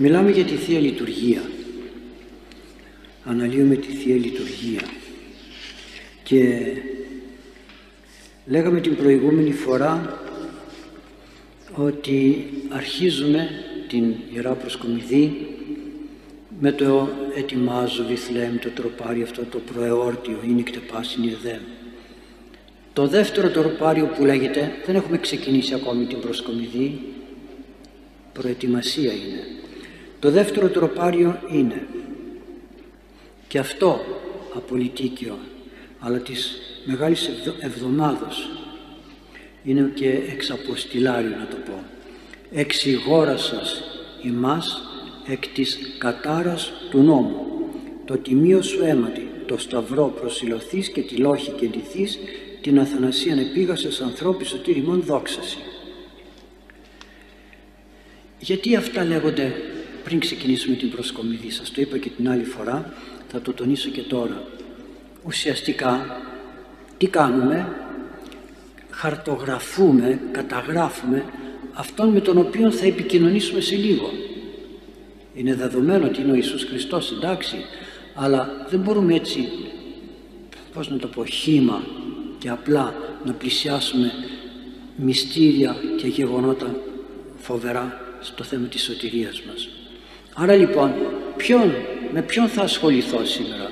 Μιλάμε για τη Θεία Λειτουργία. Αναλύουμε τη Θεία Λειτουργία. Και λέγαμε την προηγούμενη φορά ότι αρχίζουμε την Ιερά Προσκομιδή με το ετοιμάζω Βιθλέμ, το τροπάρι αυτό το προεόρτιο, είναι κτεπάσιν Ιεδέμ. Το δεύτερο τροπάριο που λέγεται, δεν έχουμε ξεκινήσει ακόμη την προσκομιδή, προετοιμασία είναι. Το δεύτερο τροπάριο είναι και αυτό απολυτίκιο, αλλά της Μεγάλης Εβδομάδος είναι και εξαποστηλάριο να το πω. Εξηγόρασας ημάς εκ της κατάρας του νόμου. Το τιμίο σου αίματι, το σταυρό προσιλωθείς και τη λόχη και ντυθείς, την αθανασίαν επίγασες ανθρώπι σωτήριμον δόξαση. Γιατί αυτά λέγονται πριν ξεκινήσουμε την προσκομιδή, σας το είπα και την άλλη φορά, θα το τονίσω και τώρα. Ουσιαστικά, τι κάνουμε, χαρτογραφούμε, καταγράφουμε αυτόν με τον οποίο θα επικοινωνήσουμε σε λίγο. Είναι δεδομένο ότι είναι ο Ιησούς Χριστός, εντάξει, αλλά δεν μπορούμε έτσι, πώς να το πω, χήμα και απλά να πλησιάσουμε μυστήρια και γεγονότα φοβερά στο θέμα της σωτηρίας μας. Άρα λοιπόν, ποιον, με ποιον θα ασχοληθώ σήμερα,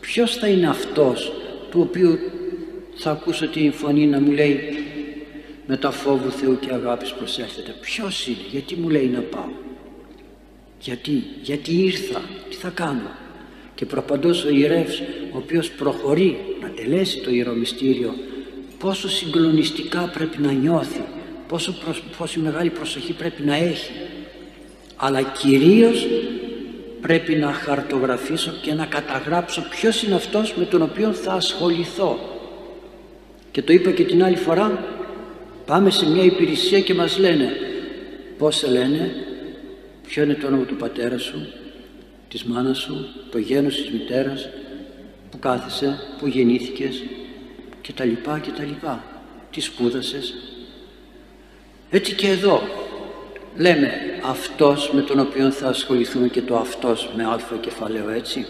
ποιος θα είναι αυτός του οποίου θα ακούσω την φωνή να μου λέει με τα φόβου Θεού και αγάπης προσέλθετε. Ποιος είναι, γιατί μου λέει να πάω; Γιατί, γιατί ήρθα, τι θα κάνω; Και προπαντός ο ιερεύς, ο οποίος προχωρεί να τελέσει το ιερομυστήριο, πόσο συγκλονιστικά πρέπει να νιώθει, πόσο, πόσο μεγάλη προσοχή πρέπει να έχει. Αλλά κυρίως πρέπει να χαρτογραφήσω και να καταγράψω ποιος είναι αυτός με τον οποίο θα ασχοληθώ. Και το είπα και την άλλη φορά, πάμε σε μια υπηρεσία και μας λένε πώς σε λένε, ποιο είναι το όνομα του πατέρα σου, της μάνας σου, το γένος της μητέρας, που κάθεσαι, που γεννήθηκες και τα λοιπά και τα λοιπά. Τι σπούδασες. Έτσι και εδώ λέμε αυτός με τον οποίο θα ασχοληθούμε και το αυτός με αλφα κεφαλαίο έτσι.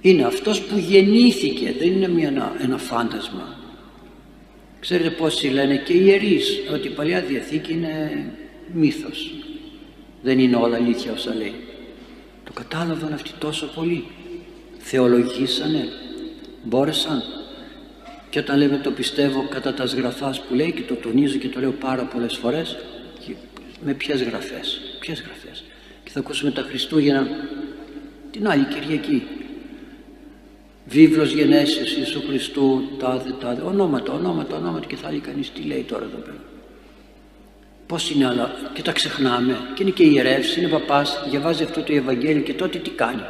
Είναι αυτός που γεννήθηκε, δεν είναι μια, ένα φάντασμα. Ξέρετε πόσοι λένε και οι ιερείς ότι η Παλιά Διαθήκη είναι μύθος. Δεν είναι όλα αλήθεια όσα λέει. Το κατάλαβαν αυτοί τόσο πολύ. Θεολογήσανε, μπόρεσαν. Και όταν λέμε το πιστεύω κατά τα γραφάς που λέει και το τονίζω και το λέω πάρα πολλές φορές, με ποιες γραφές, ποιες γραφές. Και θα ακούσουμε τα Χριστούγεννα την άλλη Κυριακή. Βίβλος γενέσεως Ιησού Χριστού, τάδε, τάδε, ονόματα, ονόματα, ονόματα και θα λέει κανείς τι λέει τώρα εδώ πέρα. Πώς είναι άλλα και τα ξεχνάμε και είναι και ιερεύς, είναι παπάς, διαβάζει αυτό το Ευαγγέλιο και τότε τι κάνει.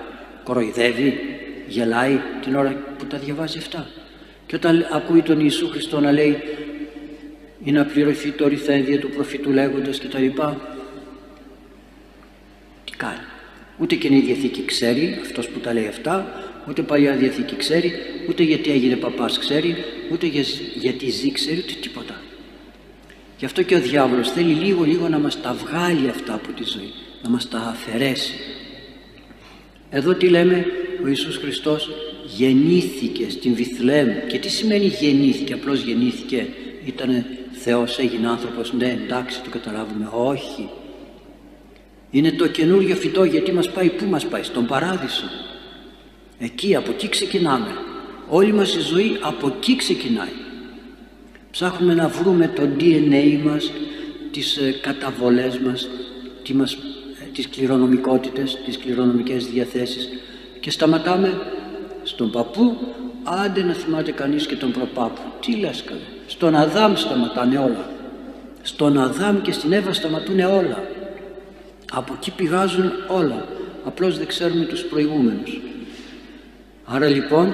Κοροϊδεύει, γελάει την ώρα που τα διαβάζει αυτά. Και όταν ακούει τον Ιησού Χριστό να λέει ή να πληρωθεί το ρηθέδιο του προφήτου λέγοντας και τα λοιπά τι κάνει; Ούτε και η Διαθήκη ξέρει αυτός που τα λέει αυτά ούτε Παλιά Διαθήκη ξέρει ούτε γιατί έγινε παπάς ξέρει ούτε γιατί ζει ξέρει ούτε τίποτα. Γι' αυτό και ο διάβολος θέλει λίγο λίγο να μας τα βγάλει αυτά από τη ζωή να μας τα αφαιρέσει. Εδώ τι λέμε ο Ιησούς Χριστός γεννήθηκε στην Βιθλέμ. Και τι σημαίνει γεννήθηκε; Απλώς γεννήθηκε ήταν Θεός έγινε άνθρωπος. Ναι εντάξει το καταλάβουμε. Όχι. Είναι το καινούργιο φυτό γιατί μας πάει πού μας πάει στον παράδεισο. Εκεί από εκεί ξεκινάμε. Όλη μας η ζωή από εκεί ξεκινάει. Ψάχνουμε να βρούμε το DNA μας τις ε, καταβολές μας τι μας, ε, τις κληρονομικότητες τις κληρονομικές διαθέσεις. Και σταματάμε στον παππού. Άντε να θυμάται κανείς και τον προπάπου. Τι λες καλέ; Στον Αδάμ σταματάνε όλα. Στον Αδάμ και στην Εύα σταματούν όλα. Από εκεί πηγάζουν όλα. Απλώς δεν ξέρουμε τους προηγούμενους. Άρα λοιπόν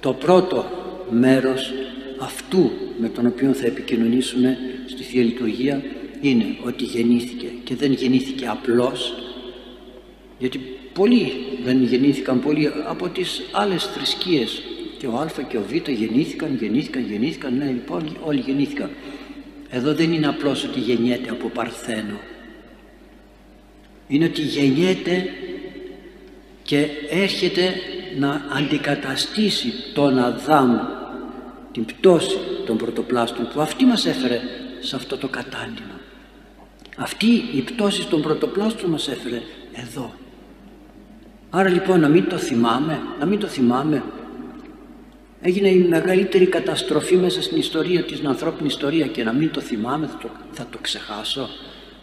το πρώτο μέρος αυτού με τον οποίο θα επικοινωνήσουμε στη Θεία Λειτουργία είναι ότι γεννήθηκε και δεν γεννήθηκε απλώς γιατί πολλοί δεν γεννήθηκαν πολλοί από τις άλλες θρησκείες και ο Α και ο Β γεννήθηκαν, γεννήθηκαν, γεννήθηκαν, ναι λοιπόν όλοι γεννήθηκαν. Εδώ δεν είναι απλώς ότι γεννιέται από παρθένο. είναι ότι γεννιέται και έρχεται να αντικαταστήσει τον Αδάμ την πτώση των πρωτοπλάστων που αυτή μας έφερε σε αυτό το κατάντημα αυτή η πτώση των πρωτοπλάστων μας έφερε εδώ άρα λοιπόν να μην το θυμάμαι να μην το θυμάμαι έγινε η μεγαλύτερη καταστροφή μέσα στην ιστορία της ανθρώπινη ιστορία και να μην το θυμάμαι θα το, θα το ξεχάσω.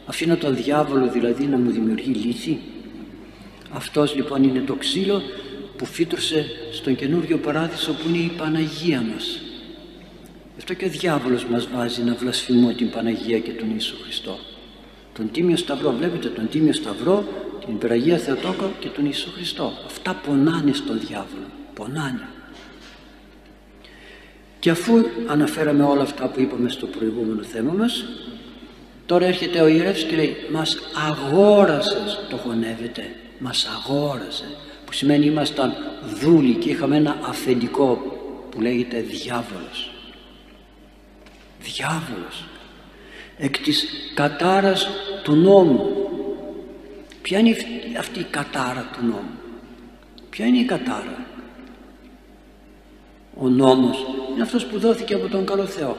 Αφήνω τον διάβολο δηλαδή να μου δημιουργεί λύθη. Αυτός λοιπόν είναι το ξύλο που φύτρωσε στον καινούργιο παράδεισο που είναι η Παναγία μας. Γι' αυτό και ο διάβολος μας βάζει να βλασφημούμε την Παναγία και τον Ιησού Χριστό. Τον Τίμιο Σταυρό βλέπετε τον Τίμιο Σταυρό την Υπεραγία Θεοτόκο και τον Ιησού Χριστό. Αυτά πονάνε στον διάβολο πονάνε και αφού αναφέραμε όλα αυτά που είπαμε στο προηγούμενο θέμα μας τώρα έρχεται ο ιερεύς και λέει μας αγόρασες το χωνεύετε μας αγόρασες που σημαίνει ήμασταν δούλοι και είχαμε ένα αφεντικό που λέγεται διάβολος διάβολος εκ της κατάρας του νόμου ποια είναι αυτή η κατάρα του νόμου ποια είναι η κατάρα; Ο νόμος είναι αυτός που δόθηκε από τον καλό Θεό.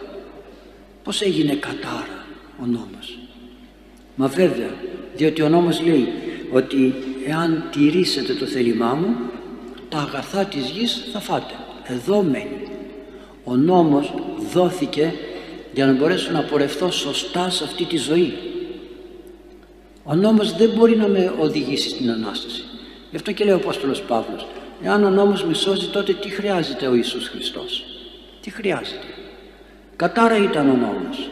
Πως έγινε κατάρα ο νόμος; Μα βέβαια διότι ο νόμος λέει ότι εάν τηρήσετε το θέλημά μου τα αγαθά της γης θα φάτε. Εδώ μένει. Ο νόμος δόθηκε για να μπορέσω να πορευθώ σωστά σε αυτή τη ζωή. Ο νόμος δεν μπορεί να με οδηγήσει στην Ανάσταση. Γι' αυτό και λέει ο Απόστολος Παύλος εάν ο νόμος με σώζει τότε τι χρειάζεται ο Ιησούς Χριστός; Τι χρειάζεται. Κατάρα ήταν ο νόμος.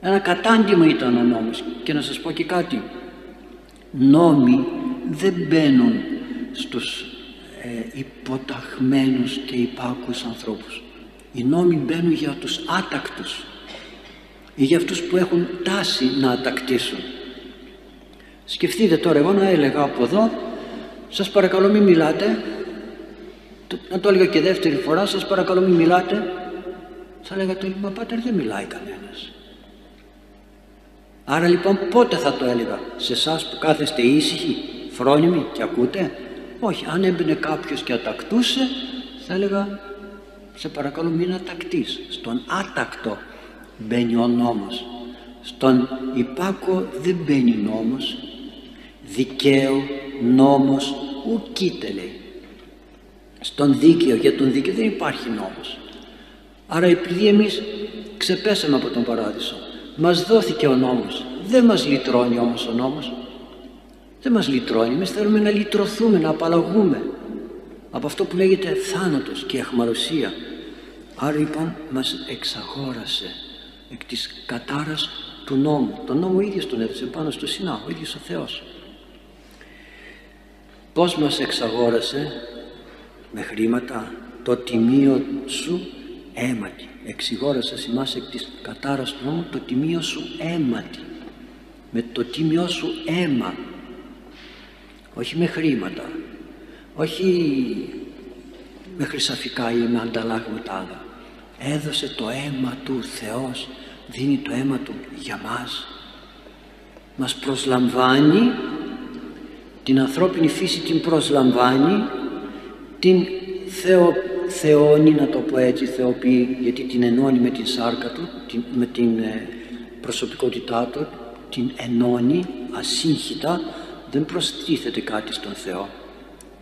Ένα κατάντημα ήταν ο νόμος. Και να σας πω και κάτι. Νόμοι δεν μπαίνουν στους ε, υποταχμένους και υπάκους ανθρώπους. Οι νόμοι μπαίνουν για τους άτακτους ή για αυτούς που έχουν τάση να ατακτήσουν. Σκεφτείτε τώρα εγώ να έλεγα από εδώ σας παρακαλώ μην μιλάτε να το έλεγα και δεύτερη φορά σας παρακαλώ μην μιλάτε. Θα λέγατε μα πάτερ δεν μιλάει κανένας άρα λοιπόν πότε θα το έλεγα σε εσάς που κάθεστε ήσυχοι φρόνιμοι και ακούτε; Όχι αν έμπαινε κάποιος και ατακτούσε θα έλεγα σε παρακαλώ μην ατακτείς στον άτακτο μπαίνει ο νόμος. Στον υπάκο δεν μπαίνει νόμος. Δικαίο νόμος ουκείται λέει στον δίκαιο για τον δίκαιο δεν υπάρχει νόμος. Άρα επειδή εμείς ξεπέσαμε από τον παράδεισο μας δόθηκε ο νόμος δεν μας λυτρώνει όμως ο νόμος. Δεν μας λυτρώνει εμείς θέλουμε να λυτρωθούμε να απαλλαγούμε από αυτό που λέγεται θάνατος και αχμαρωσία. Άρα λοιπόν μας εξαγόρασε εκ της κατάρας του νόμου. Τον νόμο ίδιος τον έδωσε πάνω στο Σινά ο ίδιος ο Θεός. Πως μας εξαγόρασε; Με χρήματα το τιμίο σου αίματι. Εξηγόρασες ημάς εκ της κατάρας του νόμου το τιμίο σου αίματι. Με το τίμιό σου αίμα. Όχι με χρήματα. Όχι με χρυσαφικά ή με ανταλλάγματα. Άλλα έδωσε το αίμα του Θεός δίνει το αίμα του για μας. Μας προσλαμβάνει την ανθρώπινη φύση την προσλαμβάνει την θεο, θεώνει να το πω έτσι θεοποιεί γιατί την ενώνει με την σάρκα του την, με την ε, προσωπικότητά του την ενώνει ασύγχυτα δεν προστίθεται κάτι στον Θεό.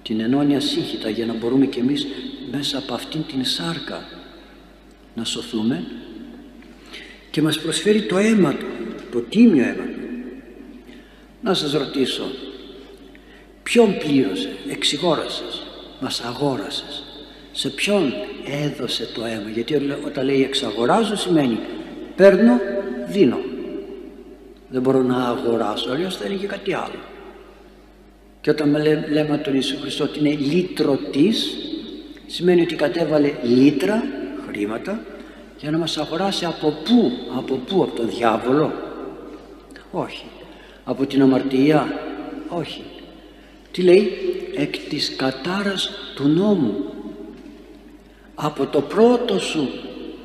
Την ενώνει ασύγχυτα για να μπορούμε κι εμείς μέσα από αυτήν την σάρκα να σωθούμε και μας προσφέρει το αίμα του το τίμιο αίμα του. Να σας ρωτήσω ποιον πλήρωσε εξηγόρασες; Μας αγόρασες. Σε ποιον έδωσε το αίμα; Γιατί όταν λέει εξαγοράζω σημαίνει παίρνω δίνω δεν μπορώ να αγοράσω αλλιώς θα έλεγε κάτι άλλο. Και όταν λέμε τον Ιησού Χριστό ότι είναι λύτρωτης σημαίνει ότι κατέβαλε λίτρα χρήματα για να μας αγοράσει από πού, από πού, από τον διάβολο; Όχι, από την αμαρτία; Όχι τι λέει; Εκ της κατάρας του νόμου. Από το πρώτο σου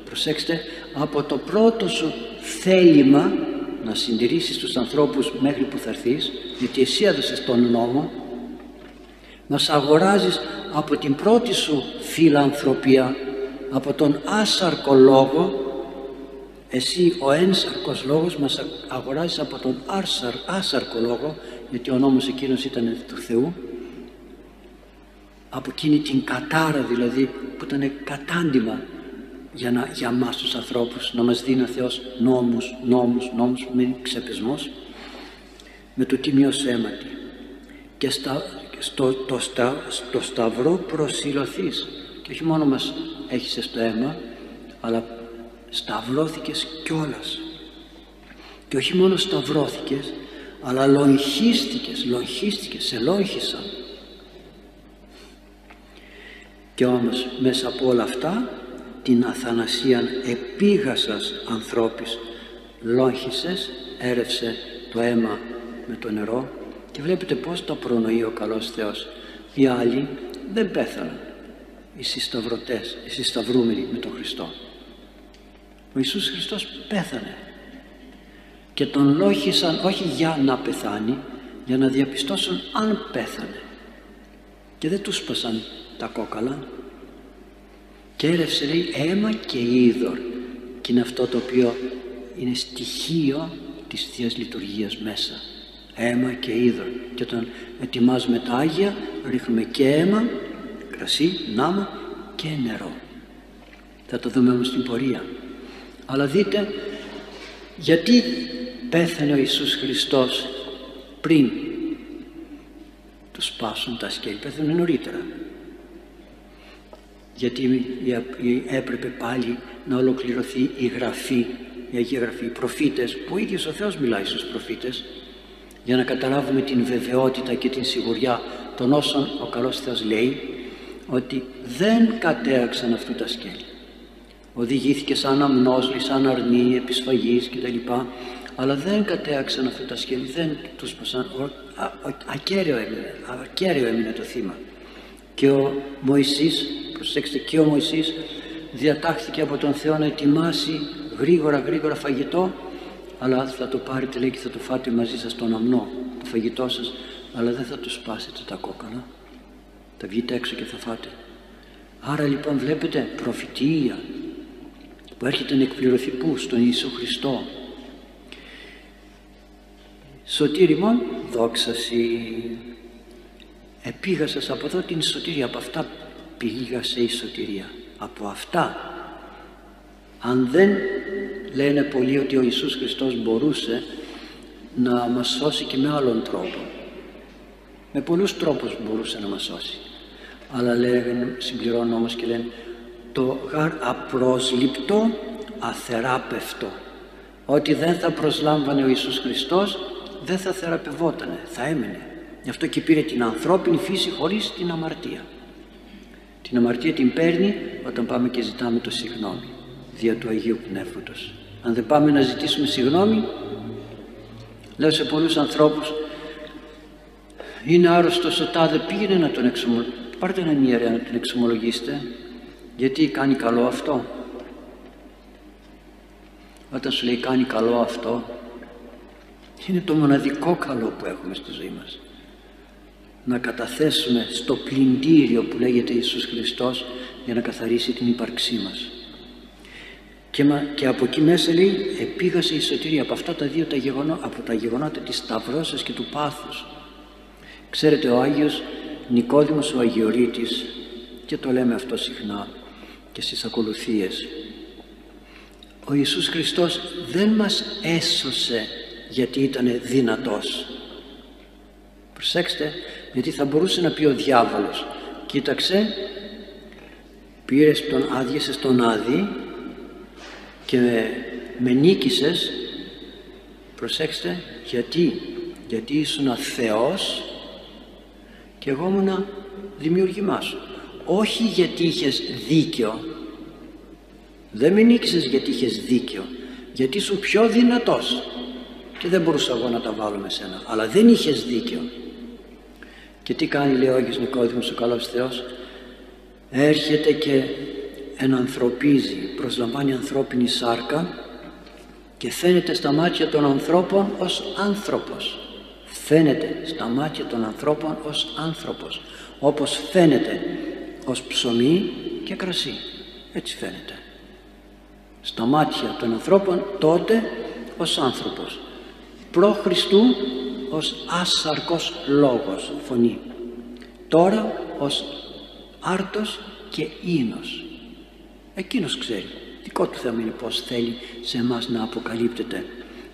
προσέξτε από το πρώτο σου θέλημα να συντηρήσεις τους ανθρώπους μέχρι που θα έρθεις γιατί εσύ έδωσες τον νόμο μας αγοράζεις από την πρώτη σου φιλανθρωπία από τον άσαρκο λόγο εσύ ο ένσαρκος λόγος μας αγοράζεις από τον άσαρ, άσαρκο λόγο γιατί ο νόμος εκείνος ήταν του Θεού. Από εκείνη την κατάρα δηλαδή που ήταν κατάντημα για, να, για μας τους ανθρώπους να μας δίνει ο Θεός νόμους, νόμους, νόμους με ξεπεσμός. Με το τιμίο αίματι. Και στα, στο, το, στα, στο σταυρό προσιλωθείς. Και όχι μόνο μας έχεις στο αίμα αλλά σταυρώθηκες κιόλας. Και όχι μόνο σταυρώθηκες αλλά λογχίστηκες, λογχίστηκες, σε λόγχισαν και όμως μέσα από όλα αυτά την αθανασίαν επίγασας ανθρώπης λόγχισες, έρευσε το αίμα με το νερό και βλέπετε πως το προνοεί ο καλός Θεός. Οι άλλοι δεν πέθαναν οι συσταυρωτές, οι συσταυρούμενοι με τον Χριστό. Ο Ιησούς Χριστός πέθανε και τον λόγχισαν όχι για να πεθάνει για να διαπιστώσουν αν πέθανε. Και δεν τους σπασαν τα κόκαλα. Και έρευσε λέει αίμα και είδωρ. Και είναι αυτό το οποίο είναι στοιχείο της Θείας Λειτουργίας μέσα. Αίμα και είδωρ. Και όταν ετοιμάζουμε τα Άγια ρίχνουμε και αίμα κρασί, νάμα και νερό. Θα το δούμε όμως στην πορεία. Αλλά δείτε γιατί πέθανε ο Ιησούς Χριστός πριν τους σπάσουν τα σκέλη. Πέθανε νωρίτερα. Γιατί έπρεπε πάλι να ολοκληρωθεί η γραφή η Αγία Γραφή, οι προφήτες που ο ίδιος ο Θεός μιλάει στους προφήτες για να καταλάβουμε την βεβαιότητα και την σιγουριά των όσων ο καλός Θεός λέει ότι δεν κατέαξαν αυτού τα σκέλη. Οδηγήθηκε σαν αμνόσλη, σαν αρνή, επισφαγής κτλ. Αλλά δεν κατέαξαν αυτά τα σκέλη, δεν τους πασαν, ακέραιο έμεινε, ακέραιο έμεινε το θύμα. Και ο Μωυσής, προσέξτε και ο Μωυσής διατάχθηκε από τον Θεό να ετοιμάσει γρήγορα γρήγορα φαγητό αλλά θα το πάρετε λέει και θα το φάτε μαζί σας τον αμνό, το φαγητό σας αλλά δεν θα το σπάσετε τα κόκκαλα θα βγείτε έξω και θα φάτε. Άρα λοιπόν βλέπετε προφητεία που έρχεται να εκπληρωθεί πού; Στον Ιησού Χριστό σωτήρι μου δόξαση επίγασας από εδώ την σωτήρια από αυτά πήγασε η σωτηρία. Από αυτά. Αν δεν λένε πολλοί ότι ο Ιησούς Χριστός μπορούσε να μας σώσει και με άλλον τρόπο. Με πολλούς τρόπους μπορούσε να μας σώσει. Αλλά λέγανε, συμπληρώνουν όμως και λένε το γαρ απρόσληπτο αθεράπευτο. Ότι δεν θα προσλάμβανε ο Ιησούς Χριστός δεν θα θεραπευότανε, θα έμενε. Γι' αυτό και πήρε την ανθρώπινη φύση χωρίς την αμαρτία. Την αμαρτία την παίρνει όταν πάμε και ζητάμε το συγγνώμη δια του Αγίου Πνεύματος. Αν δεν πάμε να ζητήσουμε συγγνώμη λέω σε πολλούς ανθρώπους είναι άρρωστος ο τάδε πήγαινε να τον εξομολογήσετε πάρτε έναν ιερέα να τον εξομολογήσετε γιατί κάνει καλό αυτό όταν σου λέει κάνει καλό αυτό είναι το μοναδικό καλό που έχουμε στη ζωή μας. Να καταθέσουμε στο πλυντήριο που λέγεται Ιησούς Χριστός για να καθαρίσει την ύπαρξή μας. Και, και από εκεί μέσα λέει επίγασε η σωτηρία από αυτά τα δύο τα γεγονότα, από τα γεγονότα της σταυρώσεως και του πάθους ξέρετε ο Άγιος Νικόδημος ο Αγιορείτης και το λέμε αυτό συχνά και στις ακολουθίες ο Ιησούς Χριστός δεν μας έσωσε γιατί ήταν δυνατός προσέξτε γιατί θα μπορούσε να πει ο διάβολος κοίταξε πήρες τον άδειασες στον άδη και με νίκησες. Προσέξτε γιατί γιατί ήσουν Θεός και εγώ ήμουν δημιουργημάς σου. Όχι γιατί είχες δίκιο. Δεν με νίκησες γιατί είχες δίκιο. Γιατί ήσουν πιο δυνατός και δεν μπορούσα εγώ να τα βάλω με σένα. Αλλά δεν είχες δίκιο. Και τι κάνει λέει ο Άγιος Νικόδημος ο καλός Θεός. Έρχεται και ενανθρωπίζει προσλαμβάνει ανθρώπινη σάρκα και φαίνεται στα μάτια των ανθρώπων ως άνθρωπος. Φαίνεται στα μάτια των ανθρώπων ως άνθρωπος. Όπως φαίνεται ως ψωμί και κρασί. Έτσι φαίνεται. Στα μάτια των ανθρώπων τότε ως άνθρωπος προ Χριστού ως άσαρκος λόγος φωνή. Τώρα ως άρτος και ίνος. Εκείνος ξέρει. Δικό του θέμα είναι πως θέλει σε εμάς να αποκαλύπτεται.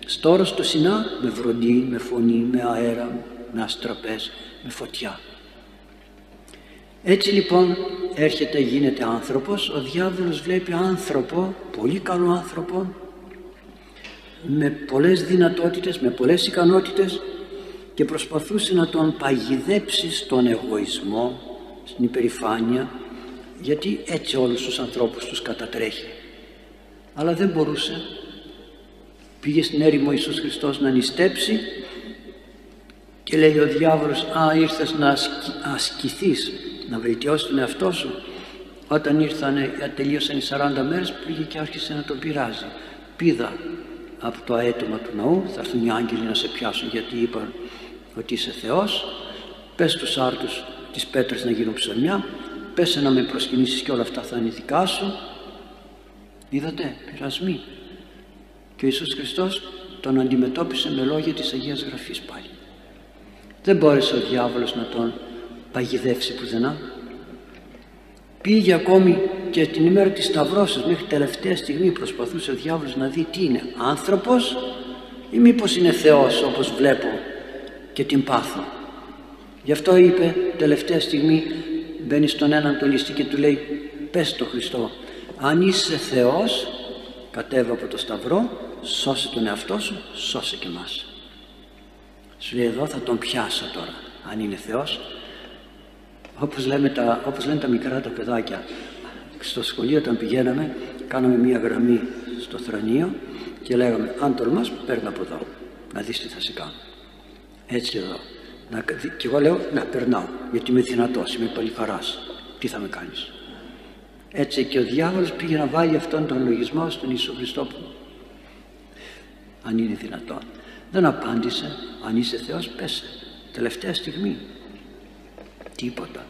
Στο στο Σινά με βροντί, με φωνή, με αέρα, με αστραπές, με φωτιά. Έτσι λοιπόν έρχεται, γίνεται άνθρωπος, ο διάβολος βλέπει άνθρωπο, πολύ καλό άνθρωπο, με πολλές δυνατότητες, με πολλές ικανότητες και προσπαθούσε να τον παγιδέψει στον εγωισμό, στην υπερηφάνεια, γιατί έτσι όλους τους ανθρώπους τους κατατρέχει. Αλλά δεν μπορούσε πήγε στην έρημο Ιησούς Χριστός να νηστέψει και λέει ο διάβολος «Α, ήρθες να ασκη, ασκηθείς, να βελτιώσεις τον εαυτό σου». Όταν ήρθανε, τελείωσαν οι 40 μέρες, πήγε και άρχισε να τον πειράζει. Πήδα από το αέτομα του ναού, θα έρθουν οι άγγελοι να σε πιάσουν γιατί είπαν ότι είσαι Θεός. Πες τους άρτους τις πέτρες να γίνουν ψωμιά, πες να με προσκυνήσεις και όλα αυτά θα είναι δικά σου. Είδατε, πειρασμοί και ο Ιησούς Χριστός τον αντιμετώπισε με λόγια της Αγίας Γραφής πάλι. Δεν μπόρεσε ο διάβολος να τον παγιδεύσει πουθενά. Πήγε ακόμη και την ημέρα της Σταυρώσεως μέχρι τελευταία στιγμή προσπαθούσε ο διάβολος να δει τι είναι. Άνθρωπος ή μήπως είναι Θεός όπως βλέπω και την πάθω. Γι' αυτό είπε τελευταία στιγμή μπαίνει στον έναν το ληστή και του λέει πες το Χριστό αν είσαι Θεός κατέβα από το Σταυρό σώσε τον εαυτό σου σώσε και μας σου λέει εδώ θα τον πιάσω τώρα αν είναι Θεός όπως, λέμε τα, όπως λένε τα μικρά τα παιδάκια στο σχολείο όταν πηγαίναμε κάναμε μία γραμμή στο θρανείο και λέγαμε αν τολμάς παίρνω από εδώ να δεις τι θα σε κάνω έτσι εδώ να, και εγώ λέω να περνάω γιατί είμαι δυνατός, είμαι παλιχαράς τι θα με κάνεις έτσι και ο διάβολος πήγε να βάλει αυτόν τον λογισμό στον Ιησού Χριστό αν είναι δυνατόν. Δεν απάντησε, αν είσαι Θεός πέσε. Τελευταία στιγμή. Τίποτα.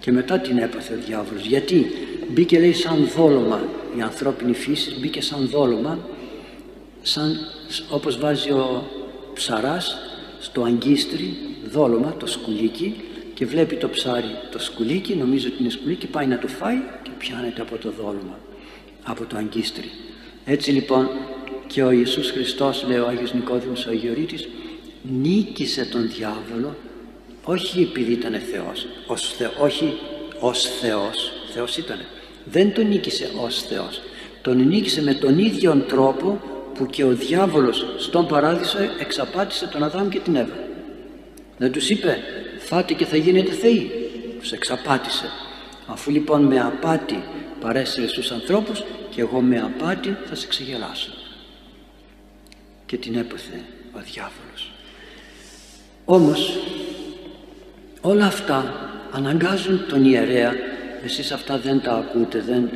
Και μετά την έπαθε ο διάβολος. Γιατί μπήκε λέει σαν δόλωμα η ανθρώπινη φύση, μπήκε σαν δόλωμα, σαν, όπως βάζει ο ψαράς στο αγκίστρι δόλωμα, το σκουλίκι και βλέπει το ψάρι το σκουλίκι, νομίζει ότι είναι σκουλίκι, πάει να το φάει και πιάνεται από το δόλωμα, από το αγκίστρι. Έτσι λοιπόν και ο Ιησούς Χριστός λέει ο Άγιος Νικόδημος ο Αγιορείτης νίκησε τον διάβολο όχι επειδή ήταν Θεός ως Θεό, όχι ως Θεός. Θεός ήταν δεν τον νίκησε ως Θεός. Τον νίκησε με τον ίδιο τρόπο που και ο διάβολος στον παράδεισο εξαπάτησε τον Αδάμ και την Εύα. Δεν τους είπε φάτε και θα γίνετε θεοί τους εξαπάτησε. Αφού λοιπόν με απάτη παρέσυρε στους ανθρώπους και εγώ με απάτη θα σε ξεγελάσω και την έπαθε ο διάβολος. Όμως όλα αυτά αναγκάζουν τον ιερέα, εσείς αυτά δεν τα ακούτε, δεν,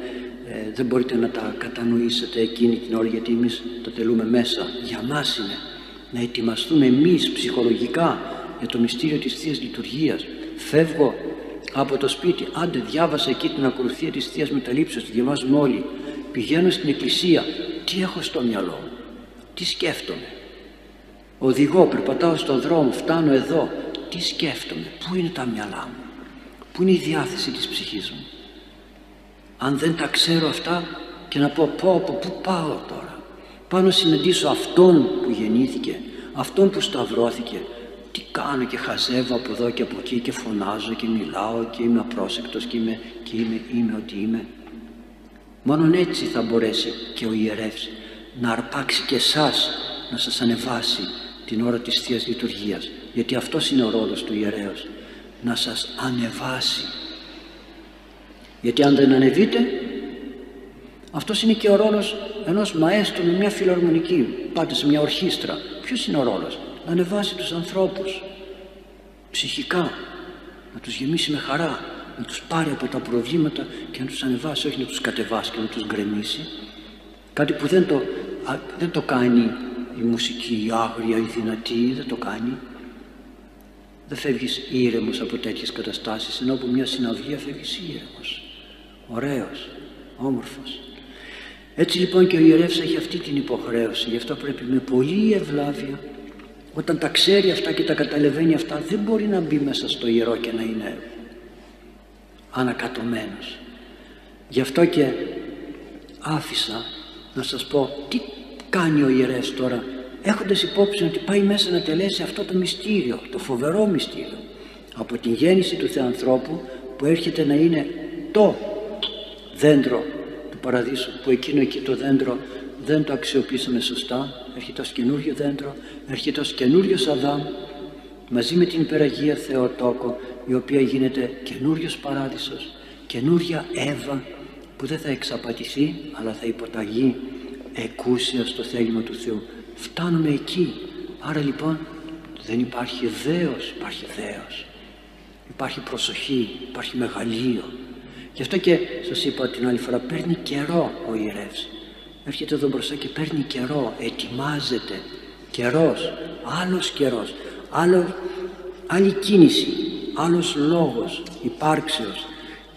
ε, δεν μπορείτε να τα κατανοήσετε εκείνη την ώρα γιατί εμείς το τελούμε μέσα. Για μας είναι να ετοιμαστούμε εμείς ψυχολογικά για το μυστήριο της Θείας Λειτουργίας. Φεύγω από το σπίτι, άντε διάβασα εκεί την ακολουθία της Θείας Μεταλήψεως, τη διαβάζουμε όλοι. Πηγαίνω στην εκκλησία, τι έχω στο μυαλό μου; Τι σκέφτομαι; Οδηγώ, περπατάω στον δρόμο, φτάνω εδώ τι σκέφτομαι, πού είναι τα μυαλά μου πού είναι η διάθεση της ψυχής μου. Αν δεν τα ξέρω αυτά και να πω πω από πού πάω τώρα πάω να συναντήσω αυτόν που γεννήθηκε αυτόν που σταυρώθηκε. Τι κάνω και χαζεύω από εδώ και από εκεί και φωνάζω και μιλάω και είμαι απρόσεκτος και είμαι, και είμαι, είμαι ό,τι είμαι μόνον έτσι θα μπορέσει και ο ιερεύς να αρπάξει και εσάς να σας ανεβάσει την ώρα της Θείας Λειτουργίας γιατί αυτός είναι ο ρόλος του ιερέως. Να σας ανεβάσει. Γιατί αν δεν ανεβείτε αυτός είναι και ο ρόλος ενός μαέστρου με μια φιλαρμονική πάτε σε μια ορχήστρα. Ποιος είναι ο ρόλος να ανεβάσει τους ανθρώπους. Ψυχικά. Να τους γεμίσει με χαρά. Να τους πάρει από τα προβλήματα και να τους ανεβάσει. Όχι να τους κατεβάσει και να τους γκρεμίσει. Κάτι που δεν το, δεν το κάνει η μουσική η άγρια, η δυνατή, δεν το κάνει. Δεν φεύγεις ήρεμος από τέτοιες καταστάσεις, ενώ από μια συναυλία φεύγεις ήρεμος, ωραίος, όμορφος. Έτσι λοιπόν και ο ιερεύς έχει αυτή την υποχρέωση, γι' αυτό πρέπει με πολύ ευλάβεια, όταν τα ξέρει αυτά και τα καταλαβαίνει αυτά, δεν μπορεί να μπει μέσα στο ιερό και να είναι ανακατωμένος. Γι' αυτό και άφησα να σας πω τι κάνει ο ιερεύς τώρα έχοντας υπόψη ότι πάει μέσα να τελέσει αυτό το μυστήριο, το φοβερό μυστήριο από την γέννηση του Θεανθρώπου που έρχεται να είναι το δέντρο του παραδείσου που εκείνο εκεί το δέντρο δεν το αξιοποιήσαμε σωστά. Έρχεται ως καινούριο δέντρο έρχεται ως καινούριος Αδάμ μαζί με την υπεραγία Θεοτόκο η οποία γίνεται καινούριος παράδεισος καινούρια Εύα που δεν θα εξαπατηθεί αλλά θα υποταγεί εκούσια στο θέλημα του Θεού φτάνουμε εκεί. Άρα λοιπόν δεν υπάρχει δέος υπάρχει δέος. Υπάρχει προσοχή υπάρχει μεγαλείο. Γι' αυτό και σας είπα την άλλη φορά παίρνει καιρό ο ιερεύς. Έρχεται εδώ μπροστά και παίρνει καιρό ετοιμάζεται. Καιρός άλλος καιρός άλλο, άλλη κίνηση άλλος λόγος υπάρξεως.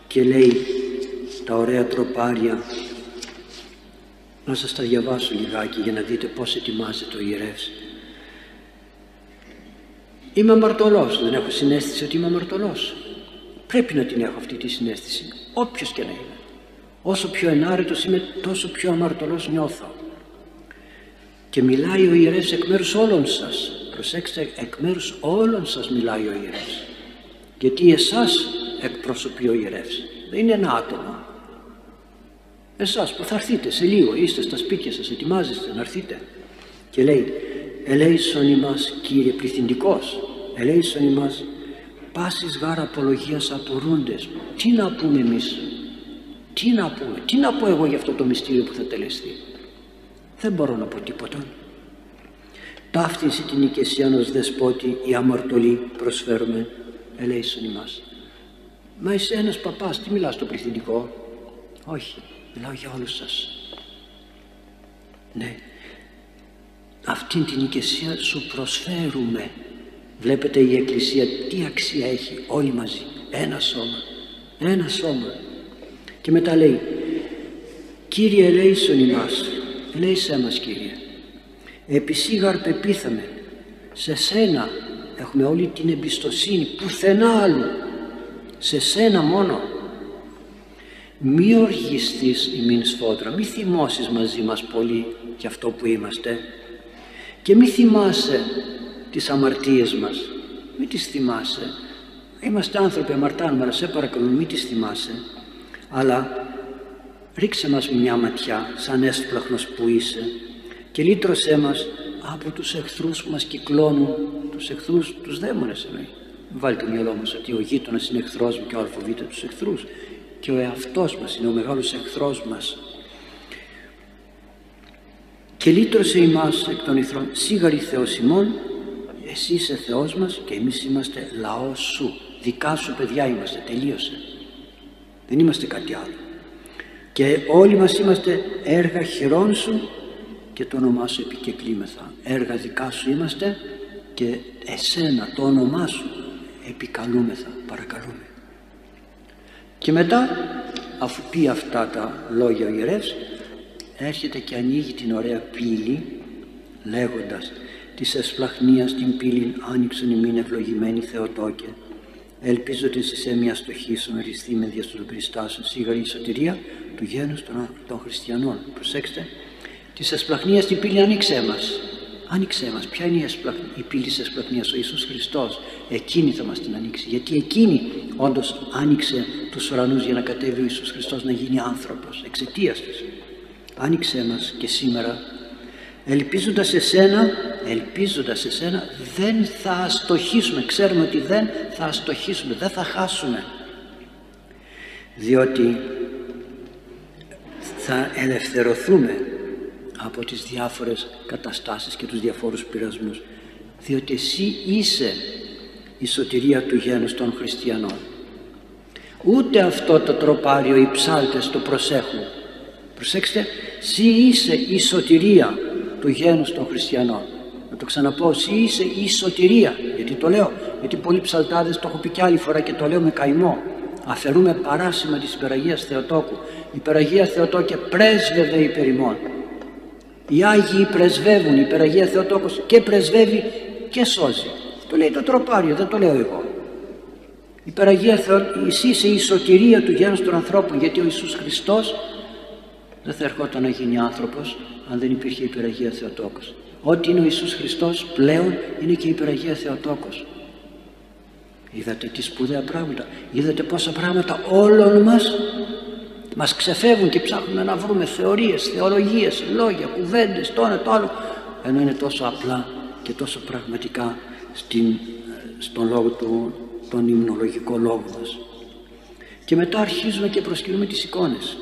Και λέει τα ωραία τροπάρια να σας τα διαβάσω λιγάκι για να δείτε πώς ετοιμάζεται ο ιερεύς. Είμαι αμαρτωλός, δεν έχω συνέστηση ότι είμαι αμαρτωλός. Πρέπει να την έχω αυτή τη συνέστηση, όποιος και να είναι. Όσο πιο ενάρετος είμαι, τόσο πιο αμαρτωλός νιώθω. Και μιλάει ο ιερεύς εκ μέρους όλων σας. Προσέξτε, εκ μέρους όλων σας μιλάει ο ιερεύς. Γιατί εσάς εκπροσωπεί ο ιερεύς. Δεν είναι ένα άτομο. Εσάς που θα έρθείτε σε λίγο, είστε στα σπίτια σας, ετοιμάζεστε να έρθετε. Και λέει, ελέησον ημάς Κύριε πληθυντικός, ελέησον ημάς πάσης γάρα απολογίας απορούντες. Τι να πούμε εμείς, τι να πούμε, τι να πω εγώ για αυτό το μυστήριο που θα τελεστεί; Δεν μπορώ να πω τίποτα. Ταύτιση την οικεσία ως δεσπότη η αμαρτωλή προσφέρουμε, ελέησον ημάς. Μα είσαι ένας παπάς, τι μιλάς στο πληθυντικό; Όχι, Μιλάω για όλους σας. Ναι. Αυτήν την οικεσία σου προσφέρουμε. Βλέπετε η Εκκλησία τι αξία έχει όλοι μαζί. Ένα σώμα. Ένα σώμα. Και μετά λέει Κύριε ελέησον ημάς. Ελέησέ μας Κύριε. Επισήγαρ πεπίθαμε. Σε σένα έχουμε όλη την εμπιστοσύνη. Πουθενά άλλου. Σε σένα μόνο μη οργιστείς ημίν σφόδρα, μη θυμώσεις μαζί μας πολύ για αυτό που είμαστε και μη θυμάσαι τις αμαρτίες μας, μη τις θυμάσαι. Είμαστε άνθρωποι αμαρτάνουμε, αλλά σε παρακαλώ μη τις θυμάσαι, αλλά ρίξε μας μια ματιά σαν έσπλαχνος που είσαι και λύτρωσέ μας από τους εχθρούς που μας κυκλώνουν, τους εχθρούς, τους δαίμονες εννοεί. Βάλει το μυαλό μας ότι ο γείτονας είναι εχθρός μου και ο αλφαβήτα τους εχθρούς και ο εαυτός μας είναι ο μεγάλος εχθρός μας. Και λύτρωσε ημάς εκ των ηθρών σίγαρη Θεός ημών εσύ είσαι Θεός μας και εμείς είμαστε λαός σου. Δικά σου παιδιά είμαστε τελείωσε. Δεν είμαστε κάτι άλλο. Και όλοι μας είμαστε έργα χειρών σου και το όνομά σου επικεκλήμεθα έργα δικά σου είμαστε και εσένα το όνομά σου επικαλούμεθα. Παρακαλούμε και μετά αφού πει αυτά τα λόγια ο ιερεύς έρχεται και ανοίγει την ωραία πύλη λέγοντας της εσπλαχνίας την πύλη άνοιξον ημίν ευλογημένη Θεοτόκε. Ελπίζω ότι σε μια στοχή σου μεριστεί με διαστολού Χριστάσου σίγαρη η σωτηρία του γένους των, των χριστιανών προσέξτε της εσπλαχνίας την πύλη άνοιξέ μας άνοιξέ μας. Ποια είναι η, εσπλαχ... η πύλη της εσπλαχνίας ο Ιησούς Χριστός εκείνη θα μας την ανοίξει. Γιατί εκείνη όντως άνοιξε τους ουρανούς για να κατέβει ο Ιησούς Χριστός να γίνει άνθρωπος εξαιτίας της. Άνοιξέ μας και σήμερα. Ελπίζοντας εσένα ελπίζοντας εσένα δεν θα αστοχήσουμε. Ξέρουμε ότι δεν θα αστοχήσουμε δεν θα χάσουμε. Διότι θα ελευθερωθούμε από τις διάφορες καταστάσεις και τους διαφόρους πειρασμούς διότι εσύ είσαι η σωτηρία του γένους των χριστιανών ούτε αυτό το τροπάριο οι ψάλτες το προσέχουν προσέξτε «Σύ είσαι η σωτηρία του γένους των χριστιανών». Να το ξαναπώ, «Σύ είσαι η σωτηρία». Γιατί το λέω, γιατί πολλοί ψαλτάδες το έχω πει και άλλη φορά και το λέω με καημό. Αφαιρούμε παράσημα της Υπεραγίας Θεοτόκου. Η Υπεραγία Θεοτόκε πρέσβευε υπερ ημών. Οι Άγιοι πρεσβεύουν, η Υπεραγία Θεοτόκος και πρεσβεύει και σώζει. Το λέει το τροπάριο, δεν το λέω εγώ. Η Υπεραγία Θεό, εσύ είσαι η σωτηρία του γένους των ανθρώπων γιατί ο Ιησούς Χριστός δεν θα ερχόταν να γίνει άνθρωπος αν δεν υπήρχε η Υπεραγία Θεοτόκος. Ό,τι είναι ο Ιησούς Χριστός πλέον είναι και η Υπεραγία Θεοτόκος. Είδατε τι σπουδαία πράγματα. Είδατε πόσα πράγματα όλων μας μας ξεφεύγουν και ψάχνουμε να βρούμε θεωρίες, θεολογίες, λόγια, κουβέντες, το ένα το άλλο ενώ είναι τόσο απλά και τόσο πραγματικά στην, στον λόγο του, τον υμνολογικό λόγο μας. Και μετά αρχίζουμε και προσκυνούμε τις εικόνες.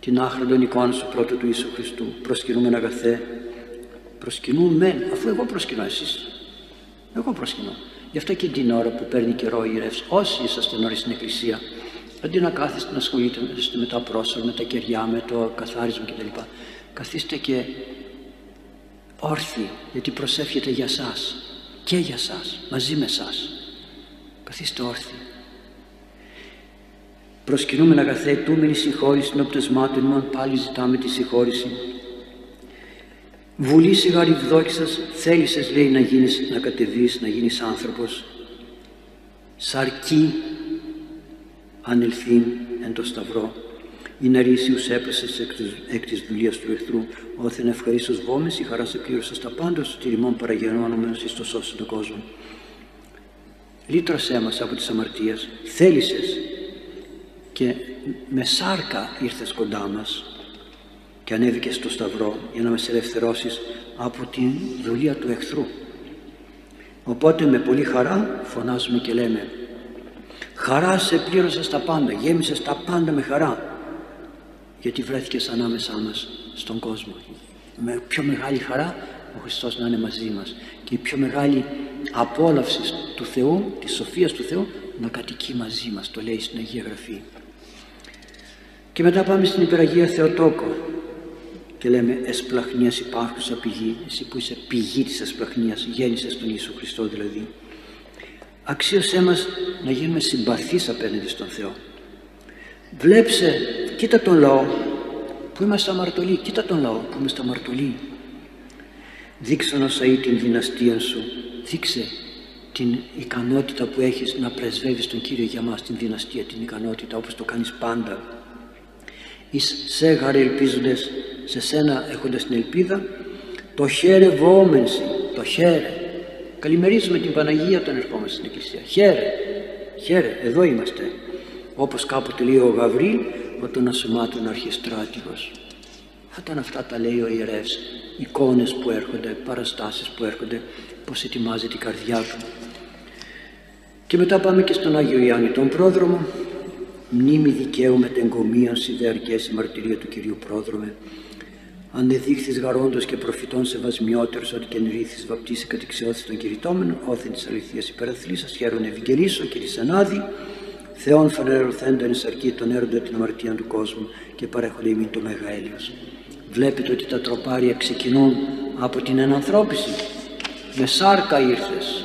Την άχρα των εικόνων του πρώτου του Ιησού Χριστού. Προσκυνούμε αγαθέ. Προσκυνούμε, αφού εγώ προσκυνώ εσείς. Εγώ προσκυνώ. Γι' αυτό και την ώρα που παίρνει καιρό η ρεύση, όσοι είσαστε νωρίς στην Εκκλησία, αντί να κάθεστε να ασχολείτε με τα πρόσωπα, με τα κεριά, με το καθάρισμα κτλ. Καθίστε και όρθιοι, γιατί προσεύχεται για σας και για σας, μαζί με σας. Καθίστε όρθιοι. Προσκυνούμε αγαθέ, τούμενη συγχώρηση των πτεσμάτων ημών, πάλι ζητάμε τη συγχώρηση. Βουλή σιγαριδόξας, θέλησες λέει να γίνεις, να κατεβείς, να γίνεις άνθρωπος. Σαρκή ανελθήν εν το σταυρό. Η ναρίσιους έπεσε εκ της δουλείας του εχθρού, όθεν ευχαρίστως βόμες, η χαρά σε πλήρωσα στα πάντα, στο τηρημόν παραγενόμενος εις το σώσει τον κόσμο. Λύτρωσέ μας από τις αμαρτίες, θέλησες και με σάρκα ήρθες κοντά μας και ανέβηκες στο σταυρό για να μας ελευθερώσεις από την δουλεία του εχθρού. Οπότε με πολύ χαρά φωνάζουμε και λέμε Χαρά σε πλήρωσα στα πάντα, γέμισες τα πάντα με χαρά. Γιατί βρέθηκες ανάμεσά μας στον κόσμο. Με πιο μεγάλη χαρά ο Χριστός να είναι μαζί μας. Και η πιο μεγάλη απόλαυση του Θεού, της σοφίας του Θεού, να κατοικεί μαζί μας, το λέει στην Αγία Γραφή. Και μετά πάμε στην Υπεραγία Θεοτόκο και λέμε εσπλαχνίας υπάρχουσα πηγή, εσύ που είσαι πηγή της εσπλαχνίας, γέννησες τον Ιησού Χριστό δηλαδή αξίωσέ μας να γίνουμε συμπαθείς απέναντι στον Θεό. Βλέψε, κοίτα τον λαό που είμαστε αμαρτωλοί, κοίτα τον λαό που είμαστε αμαρτωλοί. Δείξε ή την δυναστεία σου, δείξε την ικανότητα που έχεις να πρεσβεύεις τον Κύριο για μας, την δυναστεία, την ικανότητα όπως το κάνεις πάντα. Εις σε γαρε ελπίζοντες, σε σένα έχοντας την ελπίδα, το χαίρε βόμενσι, το χαίρε, Καλημερίζουμε την Παναγία όταν ερχόμαστε στην Εκκλησία. Χαίρε, χαίρε, εδώ είμαστε. Όπως κάποτε λέει ο Γαβρίλ, όταν ασωμάτων αρχιστράτηγος. Όταν αυτά τα λέει ο ιερεύς, εικόνες που έρχονται, παραστάσεις που έρχονται, πώς ετοιμάζεται η καρδιά του. Και μετά πάμε και στον Άγιο Ιάννη τον πρόδρομο, μνήμη δικαίου με την εγκομίαση δε η μαρτυρία του Κυρίου Πρόδρομε, αν εδείχθης γαρόντος και προφητών σεβασμιότερος ότι και νηρίθης βαπτίσει κατηξιώθης των κηρυτόμενων, όθεν της αληθείας υπεραθλήσας, χαίρον ευηγγελίσω και ανάδη, Θεόν φανερωθέντον εις αρκεί τον έρωτα την αμαρτία του κόσμου και παρέχονται ημίν το Μέγα Έλιος. Βλέπετε ότι τα τροπάρια ξεκινούν από την ενανθρώπιση. Με σάρκα ήρθες.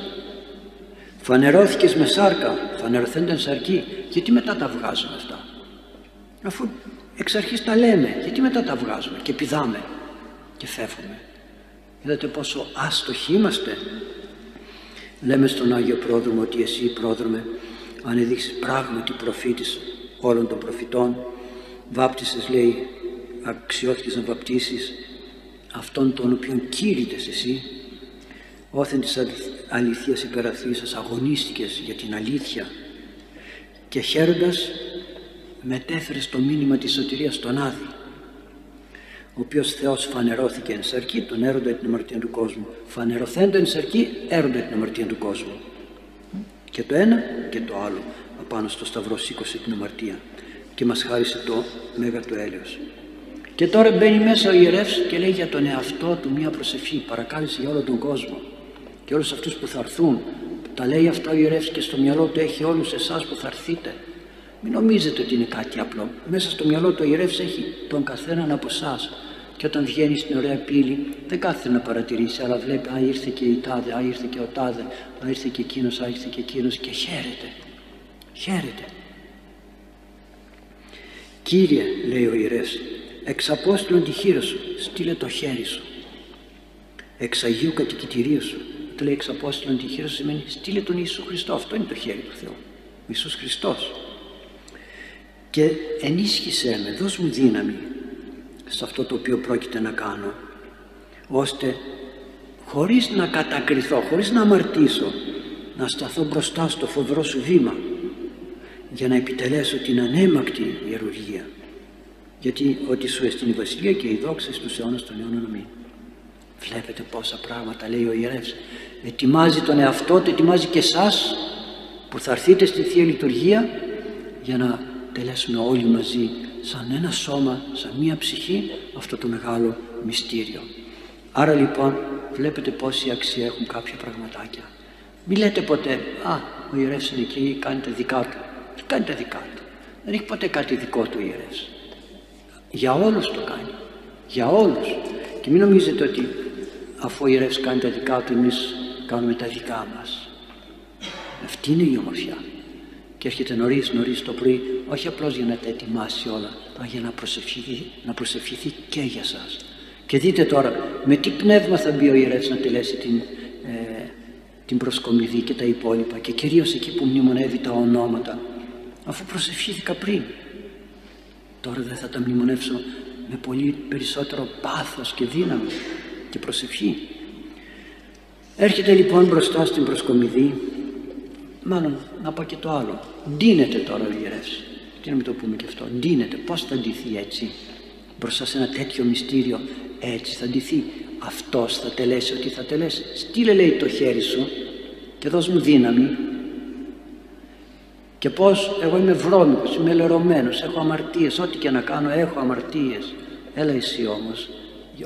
Φανερώθηκες με σάρκα, φανερωθέντον αρκεί. Γιατί μετά τα βγάζουμε αυτά; Αφού εξ αρχής τα λέμε. Γιατί μετά τα βγάζουμε και πηδάμε και φεύγουμε. Είδατε πόσο άστοχοι είμαστε. Λέμε στον Άγιο Πρόδρομο ότι εσύ πρόδρομε αν έδειξες πράγματι προφήτης όλων των προφητών βάπτισες λέει αξιώθηκες να βαπτίσεις αυτόν τον οποίον κήρυτες εσύ όθεν της αληθείας υπεραθήσας αγωνίστηκες για την αλήθεια και χαίροντας μετέφερε το μήνυμα της σωτηρίας στον Άδη ο οποίος Θεός φανερώθηκε εν σαρκή τον έρωτα την αμαρτία του κόσμου. Φανερωθέντο εν σαρκή έρωτα την αμαρτία του κόσμου. Και το ένα και το άλλο απάνω στο σταυρό σήκωσε την αμαρτία και μας χάρισε το μέγα του έλεος. Και τώρα μπαίνει μέσα ο ιερεύς και λέει για τον εαυτό του μια προσευχή παρακάλεσε για όλο τον κόσμο και όλους αυτούς που θα έρθουν. Τα λέει αυτά ο ιερεύς και στο μυαλό του έχει όλους εσάς που θα έρθείτε Μην νομίζετε ότι είναι κάτι απλό. Μέσα στο μυαλό του ιερεύς έχει τον καθέναν από εσάς. Και όταν βγαίνει στην ωραία πύλη δεν κάθεται να παρατηρήσει, αλλά βλέπει «Α, ήρθε και η τάδε, α, ήρθε και ο τάδε, α, ήρθε και εκείνος, α, ήρθε και εκείνος και χαίρεται. Χαίρεται. Κύριε, λέει ο ιερεύς, εξ Απόστολων τη χείρα σου, στείλε το χέρι σου. Εξ Αγίου κατοικητηρίου σου. Το λέει εξ Απόστολων τη χείρα σου σημαίνει στείλε τον Ιησού Χριστό. Αυτό είναι το χέρι του Θεού. Ο Ιησούς Χριστός. Και ενίσχυσέ με, δώσ' μου δύναμη σε αυτό το οποίο πρόκειται να κάνω ώστε χωρίς να κατακριθώ, χωρίς να αμαρτήσω να σταθώ μπροστά στο φοβερό σου βήμα για να επιτελέσω την ανέμακτη ιερουργία. Γιατί ότι σου εστιν η βασιλεία και η δόξα στους αιώνας των αιώνων αμήν. Βλέπετε πόσα πράγματα λέει ο ιερεύς ετοιμάζει τον εαυτό του ετοιμάζει και εσάς που θα έρθείτε στη Θεία Λειτουργία για να τελέσουμε όλοι μαζί σαν ένα σώμα, σαν μία ψυχή αυτό το μεγάλο μυστήριο. Άρα λοιπόν βλέπετε πόση αξία έχουν κάποια πραγματάκια. Μην λέτε ποτέ, α, ο ιερεύς είναι εκεί, κάνει τα δικά του. Τι κάνει τα δικά του. Δεν έχει ποτέ κάτι δικό του ιερεύς. Για όλους το κάνει. Για όλους. Και μην νομίζετε ότι αφού ο ιερεύς κάνει τα δικά του εμείς κάνουμε τα δικά μας. Αυτή είναι η ομορφιά. Και έρχεται νωρίς νωρίς το πρωί, όχι απλώς για να τα ετοιμάσει όλα, αλλά για να προσευχηθεί, να προσευχηθεί και για σας. Και δείτε τώρα με τι πνεύμα θα μπει ο ιερεύς να τελέσει την, ε, την προσκομιδή και τα υπόλοιπα και κυρίως εκεί που μνημονεύει τα ονόματα αφού προσευχήθηκα πριν. Τώρα δεν θα τα μνημονεύσω με πολύ περισσότερο πάθος και δύναμη και προσευχή. Έρχεται λοιπόν μπροστά στην προσκομιδή μάλλον να πω και το άλλο. Ντύνεται τώρα ο ιερεύς τι να μην το πούμε και αυτό. Ντύνεται. Πως θα ντυθεί έτσι μπροστά σε ένα τέτοιο μυστήριο; Έτσι θα ντυθεί. Αυτός θα τελέσει ότι θα τελέσει. Στείλε λέει το χέρι σου και δώσ' μου δύναμη. Και πως εγώ είμαι βρώμικος, είμαι λερωμένος, έχω αμαρτίες, ό,τι και να κάνω έχω αμαρτίες. Έλα εσύ όμως,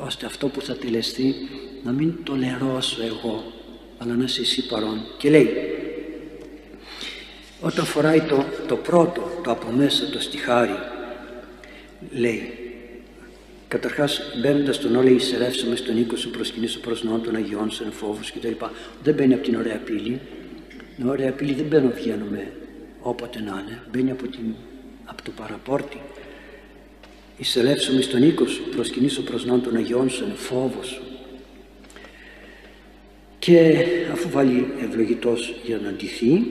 ώστε αυτό που θα τελεστεί να μην το λερώσω εγώ, αλλά να είσαι εσύ παρόν. Και λέει, όταν φοράει το, το πρώτο, το από μέσα, το στιχάρι, λέει, Καταρχάς μπαίνοντας τον όλοι εισερεύσαμε στον οίκο σου προσκυνήσω προς νόων των Αγιών σου φόβους κτλ. Δεν μπαίνει από την ωραία πύλη. Την ωραία πύλη δεν μπαίνω βγαίνουμε όποτε να είναι. Μπαίνει από, την, από το παραπόρτι. Εισερεύσαμε στον οίκο σου προσκυνήσω προς νόων των Αγιών σου φόβος σου. Και αφού βάλει ευλογητός για να ντυθεί,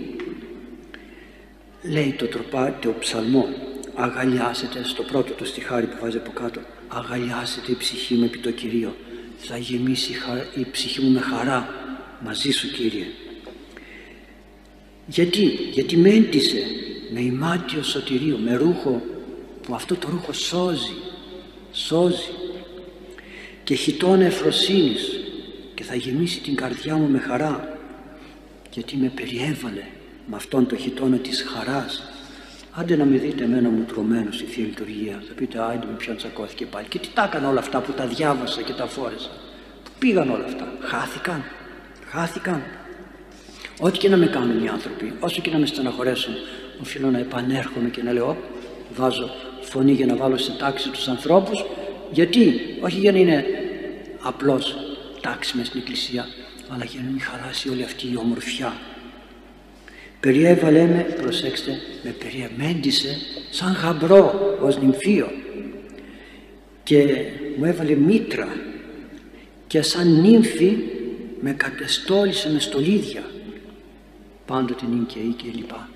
λέει το τροπάτι, το ψαλμό, αγαλιάσετε στο πρώτο το στιχάρι που βάζει από κάτω, αγαλιάσετε η ψυχή μου επί το Κυρίο, θα γεμίσει η ψυχή μου με χαρά μαζί σου Κύριε. Γιατί, γιατί με έντυσε με ημάτιο σωτηρίο, με ρούχο που αυτό το ρούχο σώζει, σώζει και χιτώνα εφροσύνης και θα γεμίσει την καρδιά μου με χαρά γιατί με περιέβαλε με αυτόν το χιτώνα της χαράς. Άντε να με δείτε εμένα μου τρωμένο στη Θεία Λειτουργία. Θα πείτε άντε με ποιον τσακώθηκε πάλι και τι τα έκανα όλα αυτά που τα διάβασα και τα φόρεσα. Που πήγαν όλα αυτά. Χάθηκαν. Χάθηκαν. Ό,τι και να με κάνουν οι άνθρωποι όσο και να με στεναχωρέσουν οφείλω να επανέρχομαι και να λέω βάζω φωνή για να βάλω σε τάξη τους ανθρώπους γιατί; Όχι για να είναι απλώς τάξη μες στην εκκλησία αλλά για να μην χαράσει όλη αυτή η ομορφιά περιέβαλε με, προσέξτε, με περιεμέντησε σαν γαμπρό ως νυμφίο και μου έβαλε μήτρα και σαν νύμφη με κατεστόλησε με στολίδια πάντοτε νυγκαιή και λοιπά.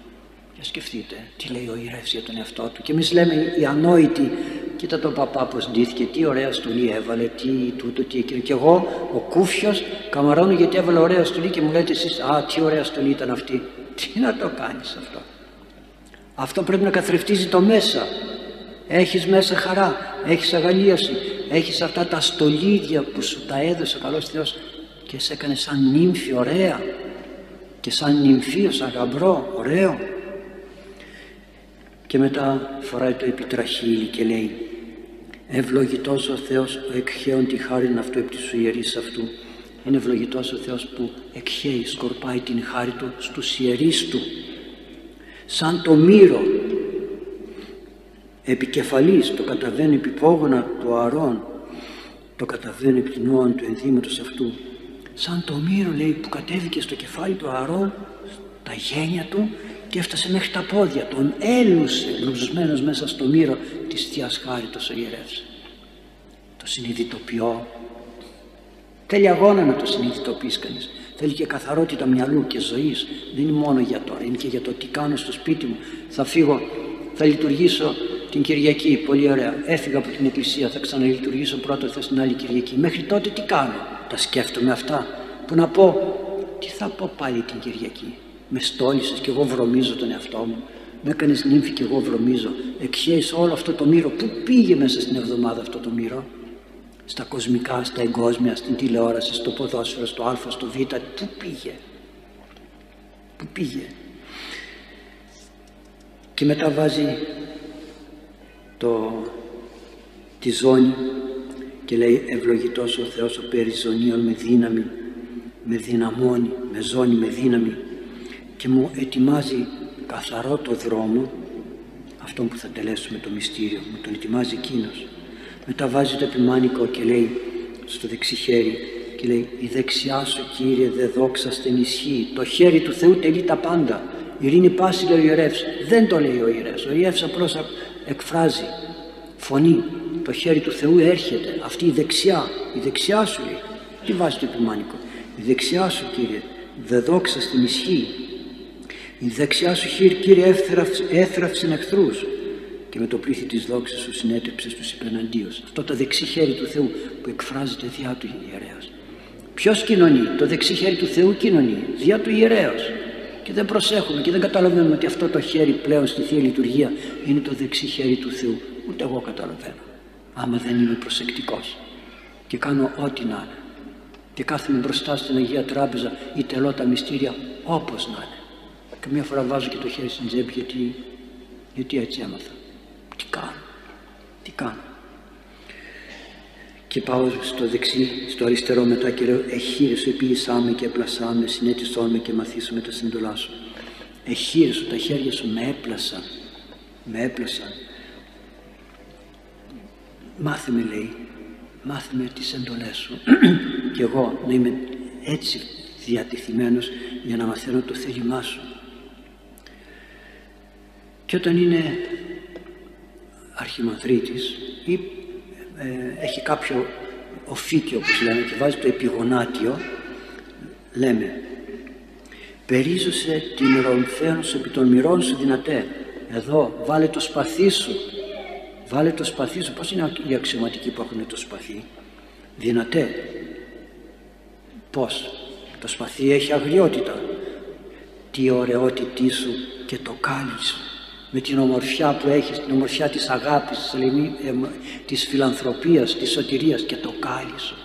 Και σκεφτείτε τι λέει ο ιερεύς για τον εαυτό του και εμείς λέμε οι ανόητοι κοίτα τον παπά πως ντύθηκε, τι ωραία στολή έβαλε, τι τούτο, τι εκείνο. Και εγώ ο κούφιος καμαρώνω γιατί έβαλε ωραία στολή και μου λέτε εσείς α τι ωραία στολή ήταν αυτή. Τι να το κάνεις αυτό; Αυτό πρέπει να καθρεφτίζει το μέσα. Έχεις μέσα χαρά, έχεις αγαλίαση, έχεις αυτά τα στολίδια που σου τα έδωσε ο καλός Θεός και σε έκανε σαν νύμφη ωραία και σαν νυμφίο, σαν γαμπρό, ωραίο. Και μετά φοράει το επιτραχύλι και λέει Ευλογητός ο Θεός ο εκχέων τη χάρη αυτού επί της ιερής αυτού. Είναι ευλογητός ο Θεός που εκχέει, σκορπάει την χάρη του στους ιερείς του. Σαν το μύρο επικεφαλής το καταβαίνει επιπόγωνα του αρών το καταβαίνει επί την του ενδύματος αυτού. Σαν το μύρο λέει που κατέβηκε στο κεφάλι του αρών τα γένια του και έφτασε μέχρι τα πόδια τον έλουσε λουζμένος μέσα στο μύρο της Θείας Χάριτος ο ιερεύς. Το συνειδητοποιώ θέλει αγώνα να το συνειδητοποιείς κανείς θέλει και καθαρότητα μυαλού και ζωής δεν είναι μόνο για τώρα είναι και για το τι κάνω στο σπίτι μου θα φύγω θα λειτουργήσω την Κυριακή, πολύ ωραία. Έφυγα από την εκκλησία, θα ξαναλειτουργήσω πρώτα, θα στην άλλη Κυριακή. Μέχρι τότε τι κάνω, τα σκέφτομαι αυτά. Που να πω, τι θα πω πάλι την Κυριακή; Με στόλισες και εγώ βρωμίζω τον εαυτό μου. Με έκανες νύμφη και εγώ βρωμίζω. Εκχέεις όλο αυτό το μύρο. Πού πήγε μέσα στην εβδομάδα αυτό το μύρο; Στα κοσμικά, στα εγκόσμια, στην τηλεόραση, στο ποδόσφαιρο, στο α, στο β. Πού πήγε; Πού πήγε; Και μετά βάζει το, τη ζώνη και λέει ευλογητός ο Θεός ο περιζωνίων με δύναμη με δυναμώνει, με ζώνη, με δύναμη και μου ετοιμάζει καθαρό το δρόμο αυτό που θα τελέσουμε το μυστήριο μου τον ετοιμάζει εκείνος. Μετά βάζει το επιμάνικο και λέει στο δεξί χέρι και λέει η δεξιά σου Κύριε δε δόξα ισχύ. Το χέρι του Θεού τελεί τα πάντα. Ειρήνη πάση λέει ο ιερεύς δεν το λέει ο ιερεύς. Ο ιερεύς απλώς εκφράζει φωνή. Το χέρι του Θεού έρχεται. Αυτή η δεξιά η δεξιά σου λέει. Τι βάζει το επιμάνικο. Η δεξιά σου Κύριε δε δόξα στην ισχύ η δεξιά σου χείρ Κύριε έθραυσε εχθρούς και με το πλήθη της δόξης σου συνέτεψε στους υπεναντίους αυτό το δεξί χέρι του Θεού που εκφράζεται διά του ιερέως. Ποιος κοινωνεί το δεξί χέρι του Θεού κοινωνεί διά του ιερέως. Και δεν προσέχουμε και δεν καταλαβαίνουμε ότι αυτό το χέρι πλέον στη Θεία Λειτουργία είναι το δεξί χέρι του Θεού. Ούτε εγώ καταλαβαίνω. Άμα δεν είμαι προσεκτικός. Και κάνω ό,τι να είναι. Και κάθομαι μπροστά στην Αγία Τράπεζα ή τελώ τα μυστήρια όπως να είναι. Και μια φορά βάζω και το χέρι στην τσέπη γιατί, γιατί έτσι έμαθα τι κάνω τι κάνω και πάω στο δεξί, στο αριστερό μετά και λέω «Εχείρε σου επίησάμε και έπλασάμε, συνέτησόν με και μαθήσουμε τα συντολά σου». «Εχείρε σου, τα χέρια σου με έπλασαν, με έπλασαν». Μάθε με λέει, μάθε με τις εντολές σου και εγώ να είμαι έτσι διατηθειμένος για να μαθαίνω το θέλημά σου. Και όταν είναι αρχιμανδρίτης ή ε, έχει κάποιο οφίκιο όπως λέμε και βάζει το επιγονάτιο λέμε περίζωσε την ρομφέων σου επί των μυρών σου δυνατέ. Εδώ βάλε το σπαθί σου. Βάλε το σπαθί σου πως είναι οι αξιωματικοί που έχουν το σπαθί; Δυνατέ πως το σπαθί έχει αγριότητα. Τι ωραιότητή σου και το κάλι σου με την ομορφιά που έχεις, την ομορφιά της αγάπης, της φιλανθρωπίας, της σωτηρίας και το κάλι σου.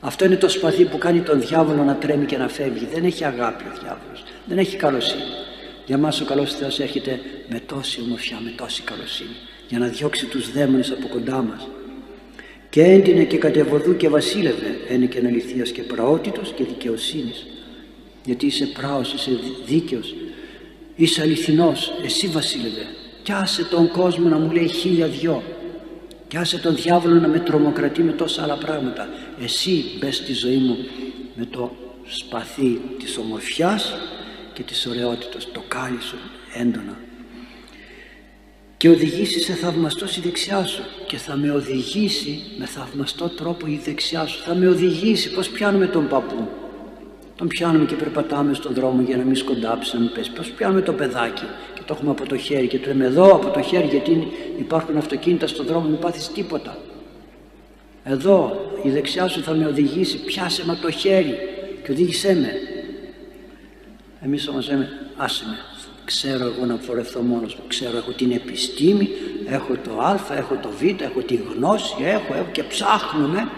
Αυτό είναι το σπαθί που κάνει τον διάβολο να τρέμει και να φεύγει. Δεν έχει αγάπη ο διάβολος, δεν έχει καλοσύνη. Για μας ο καλός Θεός έρχεται με τόση ομορφιά, με τόση καλοσύνη για να διώξει τους δαίμονες από κοντά μας. Και έντυνε και κατεβοδού και βασίλευε, είναι και αναλυθίας και πραότητος και δικαιοσύνης. Γιατί είσαι πράος, είσαι δίκαιος, Είσαι αληθινός, εσύ βασίλευε. Κι άσε τον κόσμο να μου λέει χίλια δυο. Κι άσε τον διάβολο να με τρομοκρατεί με τόσα άλλα πράγματα. Εσύ μπες στη ζωή μου με το σπαθί της ομορφιάς και της ωραιότητας, το κάλι σου έντονα. Και οδηγήσει σε θαυμαστό η δεξιά σου και θα με οδηγήσει με θαυμαστό τρόπο η δεξιά σου. Θα με οδηγήσει πώς πιάνουμε τον παππού; Τον πιάνουμε και περπατάμε στον δρόμο για να μην σκοντάψει, να μην πέσει. Πώς πιάνουμε το παιδάκι και το έχουμε από το χέρι και του λέμε εδώ από το χέρι γιατί υπάρχουν αυτοκίνητα στον δρόμο, μην πάθεις τίποτα. Εδώ η δεξιά σου θα με οδηγήσει, πιάσε με το χέρι και οδήγησέ με. Εμείς όμως λέμε άσε με, ξέρω εγώ να φορεθώ μόνος μου, ξέρω έχω την επιστήμη, έχω το α, έχω το β, έχω τη γνώση, έχω, έχω και ψάχνουμε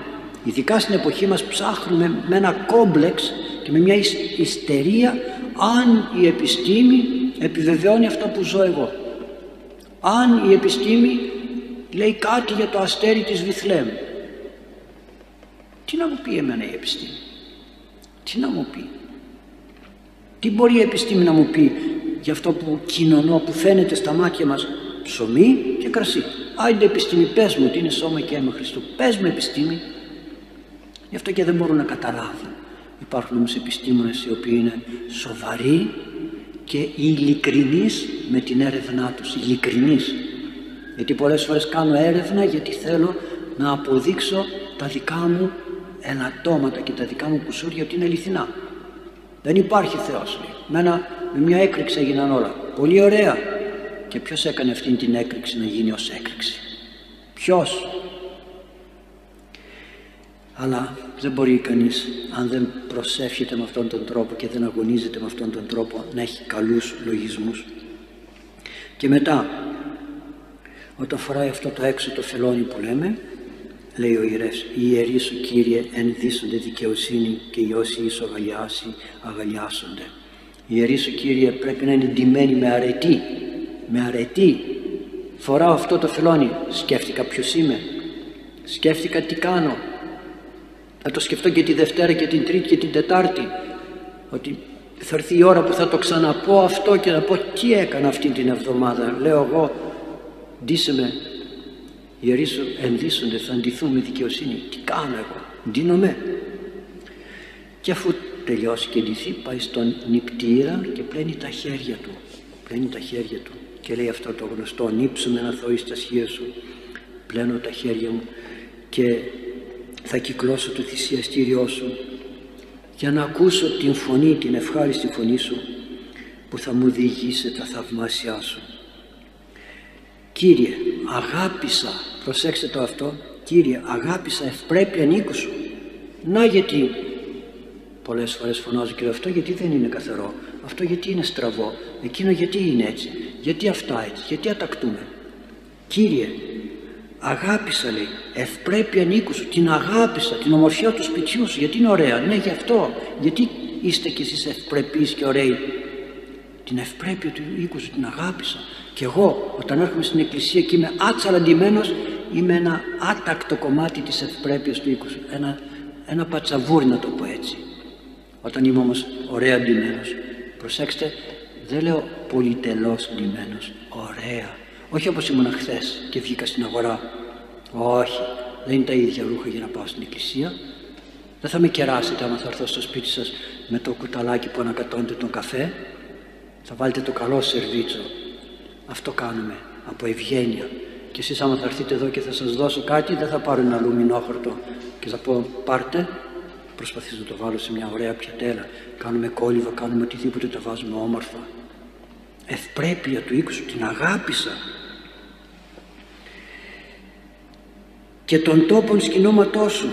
Ειδικά στην εποχή μας ψάχνουμε με ένα κόμπλεξ και με μια ιστερία αν η επιστήμη επιβεβαιώνει αυτό που ζω εγώ. Αν η επιστήμη λέει κάτι για το αστέρι της Βιθλέμ. Τι να μου πει εμένα η επιστήμη; Τι να μου πει; Τι μπορεί η επιστήμη να μου πει για αυτό που κοινωνώ, που φαίνεται στα μάτια μας; Ψωμί και κρασί. Άιντε επιστήμη, πες μου ότι είναι σώμα και αίμα Χριστού. Πες μου επιστήμη. Γι' αυτό και δεν μπορούν να καταλάβουν. Υπάρχουν όμως επιστήμονες οι οποίοι είναι σοβαροί και ειλικρινείς με την έρευνά τους. Ειλικρινείς. Γιατί πολλές φορές κάνω έρευνα γιατί θέλω να αποδείξω τα δικά μου ελαττώματα και τα δικά μου κουσούρια ότι είναι αληθινά. Δεν υπάρχει Θεός. Με, με μια έκρηξη έγιναν όλα. Πολύ ωραία. Και ποιος έκανε αυτήν την έκρηξη να γίνει ως έκρηξη; Ποιος; Αλλά δεν μπορεί κανείς αν δεν προσεύχεται με αυτόν τον τρόπο και δεν αγωνίζεται με αυτόν τον τρόπο να έχει καλούς λογισμούς. Και μετά όταν φοράει αυτό το έξω το φελόνι που λέμε λέει ο ιερεύς «Οι ιερείς σου Κύριε ενδύσονται δικαιοσύνη και οι όσοι ίσο αγαλιάσει αγαλιάσονται». Οι ιερείς σου Κύριε πρέπει να είναι ντυμένοι με αρετή, με αρετή. Φοράω αυτό το φελόνι, σκέφτηκα ποιος είμαι, σκέφτηκα τι κάνω. Θα το σκεφτώ και τη Δευτέρα και την Τρίτη και την Τετάρτη, ότι θα έρθει η ώρα που θα το ξαναπώ αυτό και να πω τι έκανα αυτή την εβδομάδα. Λέω εγώ, ντύσε με οι ιερείς σου ενδύσσονται, θα αντιθούν με δικαιοσύνη. Τι κάνω εγώ, ντύνομαι. Και αφού τελειώσει και ντυθεί πάει στον νηπτήρα και πλένει τα χέρια του. Πλένει τα χέρια του και λέει αυτό το γνωστό νύψουμε να θωείς στα σχεία σου πλένω τα χέρια μου και θα κυκλώσω το θυσιαστήριό σου για να ακούσω την φωνή, την ευχάριστη φωνή σου που θα μου διηγήσει τα θαυμάσια σου. Κύριε, αγάπησα προσέξτε το αυτό Κύριε αγάπησα ευπρέπεια νίκου σου να γιατί πολλές φορές φωνάζω και αυτό γιατί δεν είναι καθαρό αυτό γιατί είναι στραβό εκείνο γιατί είναι έτσι γιατί αυτά έτσι γιατί ατακτούμε Κύριε αγάπησα λέει ευπρέπεια νίκου σου την αγάπησα την ομορφιά του σπιτιού σου γιατί είναι ωραία ναι γι' αυτό γιατί είστε κι εσείς ευπρεπείς και ωραίοι την ευπρέπεια του οίκου σου την αγάπησα και εγώ όταν έρχομαι στην εκκλησία και είμαι ατσαλαντημένος είμαι ένα άτακτο κομμάτι της ευπρέπειας του οίκου σου. Ένα, ένα πατσαβούρι να το πω έτσι. Όταν είμαι όμως ωραία ντυμένος. Προσέξτε, δεν λέω πολυτελώς ντυμένος. Ωραία. Όχι όπως ήμουν χθες και βγήκα στην αγορά. Όχι. Δεν είναι τα ίδια ρούχα για να πάω στην εκκλησία. Δεν θα με κεράσετε άμα θα έρθω στο σπίτι σας με το κουταλάκι που ανακατώνετε τον καφέ. Θα βάλετε το καλό σερβίτσο αυτό κάνουμε από ευγένεια. Και εσείς άμα θα έρθετε εδώ και θα σας δώσω κάτι δεν θα πάρω ένα αλουμινόχαρτο και θα πω πάρτε προσπαθήσω να το βάλω σε μια ωραία πιατέλα κάνουμε κόλληβα, κάνουμε οτιδήποτε τα βάζουμε όμορφα ευπρέπεια του οίκου σου την αγάπησα και τον τόπον σκηνώματός σου.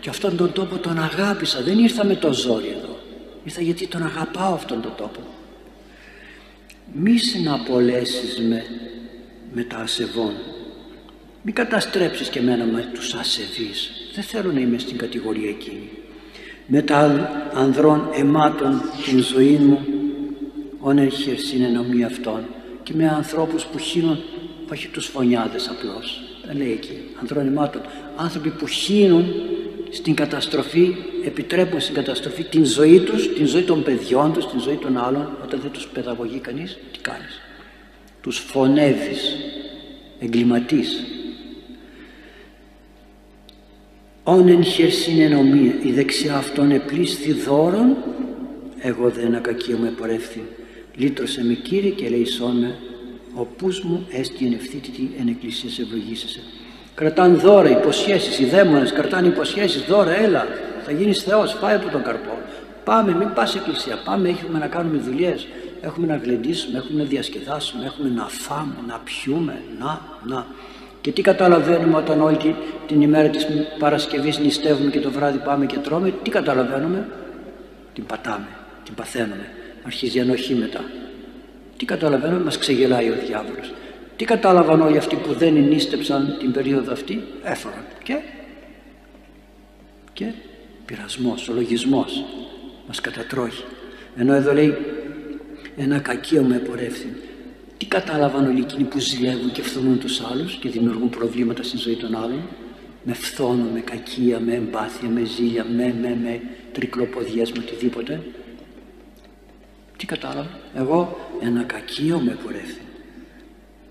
Και αυτόν τον τόπο τον αγάπησα. Δεν ήρθα με το ζόρι εδώ. Ήρθα γιατί τον αγαπάω αυτόν τον τόπο. Μη συναπολέσεις με, με τα ασεβών. Μη καταστρέψεις και εμένα με τους ασεβείς. Δεν θέλω να είμαι στην κατηγορία εκείνη. Με τα ανδρών αιμάτων την ζωή μου όνε συνεννομή αυτών. Και με ανθρώπους που χύνουν όχι τους φωνιάδες απλώς. δεν λέει εκεί ανδρών αιμάτων άνθρωποι που χύνουν στην καταστροφή, επιτρέπουν στην καταστροφή την ζωή τους, την ζωή των παιδιών τους, την ζωή των άλλων, όταν δεν τους παιδαγωγεί κανείς, τι κάνεις; Τους φωνεύεις, εγκληματής. Όνεν χερσίν ενομία, η δεξιά αυτών επλήσθη δώρον, εγώ δεν ακακία μου επορεύθη. Λύτρωσε με Κύριε και λέει με, ο πούς μου έστι εν ευθύτητη εν εκκλησίας ευλογήσεσαι κρατάνε δώρα, υποσχέσεις, οι δαίμονες κρατάνε υποσχέσεις, δώρα, έλα, θα γίνεις Θεός, πάει από τον καρπό. Πάμε, μην πας εκκλησία, πάμε, έχουμε να κάνουμε δουλειές, έχουμε να γλεντήσουμε, έχουμε να διασκεδάσουμε, έχουμε να φάμε, να πιούμε, να, να. Και τι καταλαβαίνουμε όταν όλη την ημέρα της Παρασκευής νηστεύουμε και το βράδυ πάμε και τρώμε, τι καταλαβαίνουμε, την πατάμε, την παθαίνουμε, αρχίζει η ανοχή μετά. Τι καταλαβαίνουμε, μας ξεγελάει ο διάβολος. Τι κατάλαβαν όλοι αυτοί που δεν ενίστεψαν την περίοδο αυτή, έφεραν και, και; Πειρασμός, ο λογισμός μας κατατρώει. Ενώ εδώ λέει ένα κακίο με επορεύθη. Τι κατάλαβαν όλοι εκείνοι που ζηλεύουν και φθονούν τους άλλους και δημιουργούν προβλήματα στη ζωή των άλλων; Με φθόνο, με κακία, με εμπάθεια, με ζήλια, με, με, με τρικλοποδιές, με οτιδήποτε. Τι κατάλαβα; Εγώ ένα κακίο με επορεύθη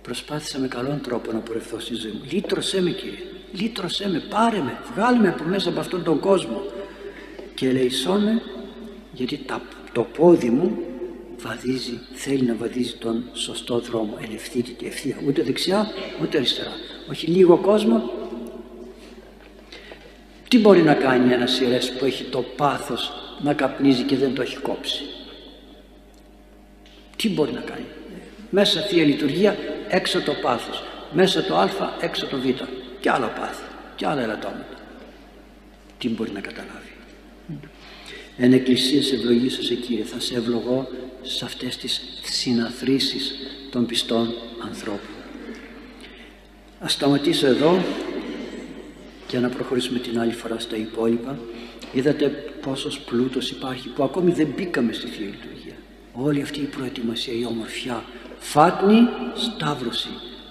προσπάθησα με καλόν τρόπο να πορευθώ στη ζωή μου. Λύτρωσέ με Κύριε, λύτρωσέ με, πάρε με, βγάλε με από μέσα από αυτόν τον κόσμο. Και ελεησόν με γιατί το πόδι μου βαδίζει, θέλει να βαδίζει τον σωστό δρόμο, ελευθερή και ευθεία, ούτε δεξιά ούτε αριστερά. Όχι λίγο κόσμο. Τι μπορεί να κάνει ένας ιερές που έχει το πάθος να καπνίζει και δεν το έχει κόψει; Τι μπορεί να κάνει; Μέσα Θεία Λειτουργία έξω το πάθος. Μέσα το α έξω το β. Και άλλα πάθη. Και άλλα ελαττώματα. Τι μπορεί να καταλάβει; Εν εκκλησίας σε ευλογήσω Κύριε. Θα σε ευλογώ σε αυτές τις συναθρήσεις των πιστών ανθρώπων. Ας σταματήσω εδώ και να προχωρήσουμε την άλλη φορά στα υπόλοιπα. Είδατε πόσος πλούτος υπάρχει που ακόμη δεν μπήκαμε στη Θεία Λειτουργία. Όλη αυτή η προετοιμασία, η ομορφιά, φάτνη, σταύρωση.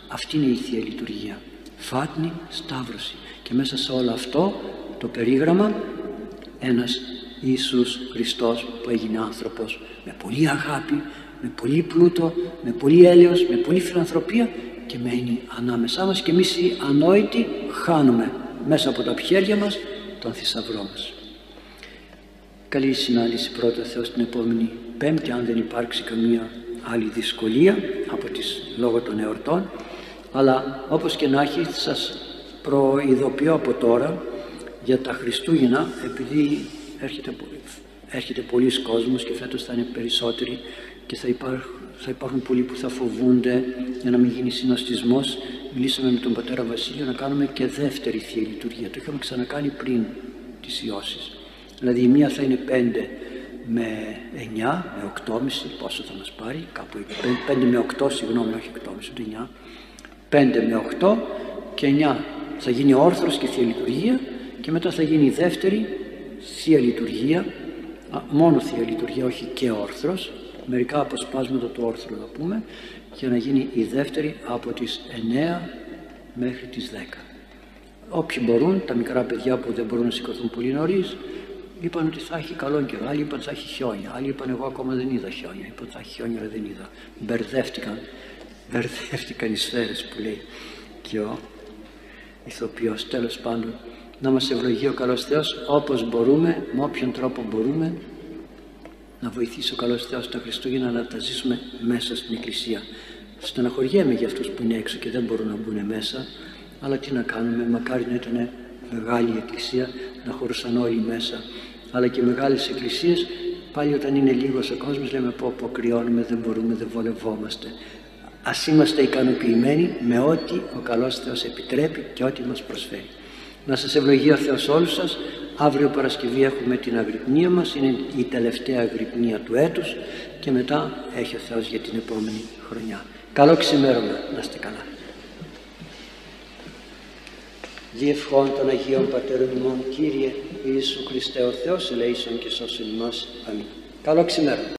Αυτή είναι η Θεία Λειτουργία. Φάτνη, σταύρωση. Και μέσα σε όλο αυτό το περίγραμμα ένας Ιησούς Χριστός που έγινε άνθρωπος με πολύ αγάπη, με πολύ πλούτο, με πολύ έλεος, με πολύ φιλανθρωπία και μένει ανάμεσά μας και εμείς οι ανόητοι χάνουμε μέσα από τα χέρια μας τον θησαυρό μας. Καλή συνάντηση πρώτα Θεός την επόμενη Πέμπτη αν δεν υπάρξει καμία άλλη δυσκολία από τις λόγω των εορτών. Αλλά όπως και να έχει σας προειδοποιώ από τώρα για τα Χριστούγεννα επειδή έρχεται, έρχεται πολλοί κόσμος και φέτος θα είναι περισσότεροι και θα υπάρχουν, θα υπάρχουν πολλοί που θα φοβούνται για να μην γίνει συνοστισμός. Μιλήσαμε με τον πατέρα Βασίλειο να κάνουμε και δεύτερη Θεία Λειτουργία. Το είχαμε ξανακάνει πριν τις ιώσεις δηλαδή η μία θα είναι πέντε με 9, με 8,5 πόσο θα μας πάρει κάπου 5 με 8 συγγνώμη όχι 8,5 ούτε 9 5 με 8 και 9 θα γίνει όρθρος και Θεία Λειτουργία και μετά θα γίνει η δεύτερη Θεία Λειτουργία μόνο Θεία Λειτουργία όχι και όρθρος. Μερικά αποσπάσματα του όρθρου θα πούμε για να γίνει η δεύτερη από τις 9 μέχρι τις 10 όποιοι μπορούν, τα μικρά παιδιά που δεν μπορούν να σηκωθούν πολύ νωρίς, είπαν ότι θα έχει καλό καιρό, άλλοι είπαν ότι θα έχει χιόνια, άλλοι είπαν εγώ ακόμα δεν είδα χιόνια, είπαν ότι θα έχει χιόνια αλλά δεν είδα. Μπερδεύτηκαν, μπερδεύτηκαν οι σφαίρες που λέει και ο ηθοποιός τέλος πάντων να μας ευλογεί ο καλός Θεός όπως μπορούμε, με όποιον τρόπο μπορούμε να βοηθήσει ο καλός Θεός τα Χριστούγεννα να τα ζήσουμε μέσα στην Εκκλησία. Στεναχωριέμαι για αυτούς που είναι έξω και δεν μπορούν να μπουν μέσα, αλλά τι να κάνουμε, μακάρι να ήταν μεγάλη εκκλησία, να χωρούσαν όλοι μέσα, αλλά και μεγάλες εκκλησίες, πάλι όταν είναι λίγος ο κόσμος λέμε πω πω κρυώνουμε, δεν μπορούμε, δεν βολευόμαστε. Ας είμαστε ικανοποιημένοι με ό,τι ο καλός Θεός επιτρέπει και ό,τι μας προσφέρει. Να σας ευλογεί ο Θεός όλους σας. Αύριο Παρασκευή έχουμε την αγρυπνία μας, είναι η τελευταία αγρυπνία του έτους και μετά έχει ο Θεός για την επόμενη χρονιά. Καλό ξημέρωμα, να είστε καλά. Διευχών των Αγίων Πατέρων ημών, Κύριε Ιησού Χριστέ ο Θεός, ελέησον και σώσον ημάς. Αμήν. Καλό ξημέρωμα.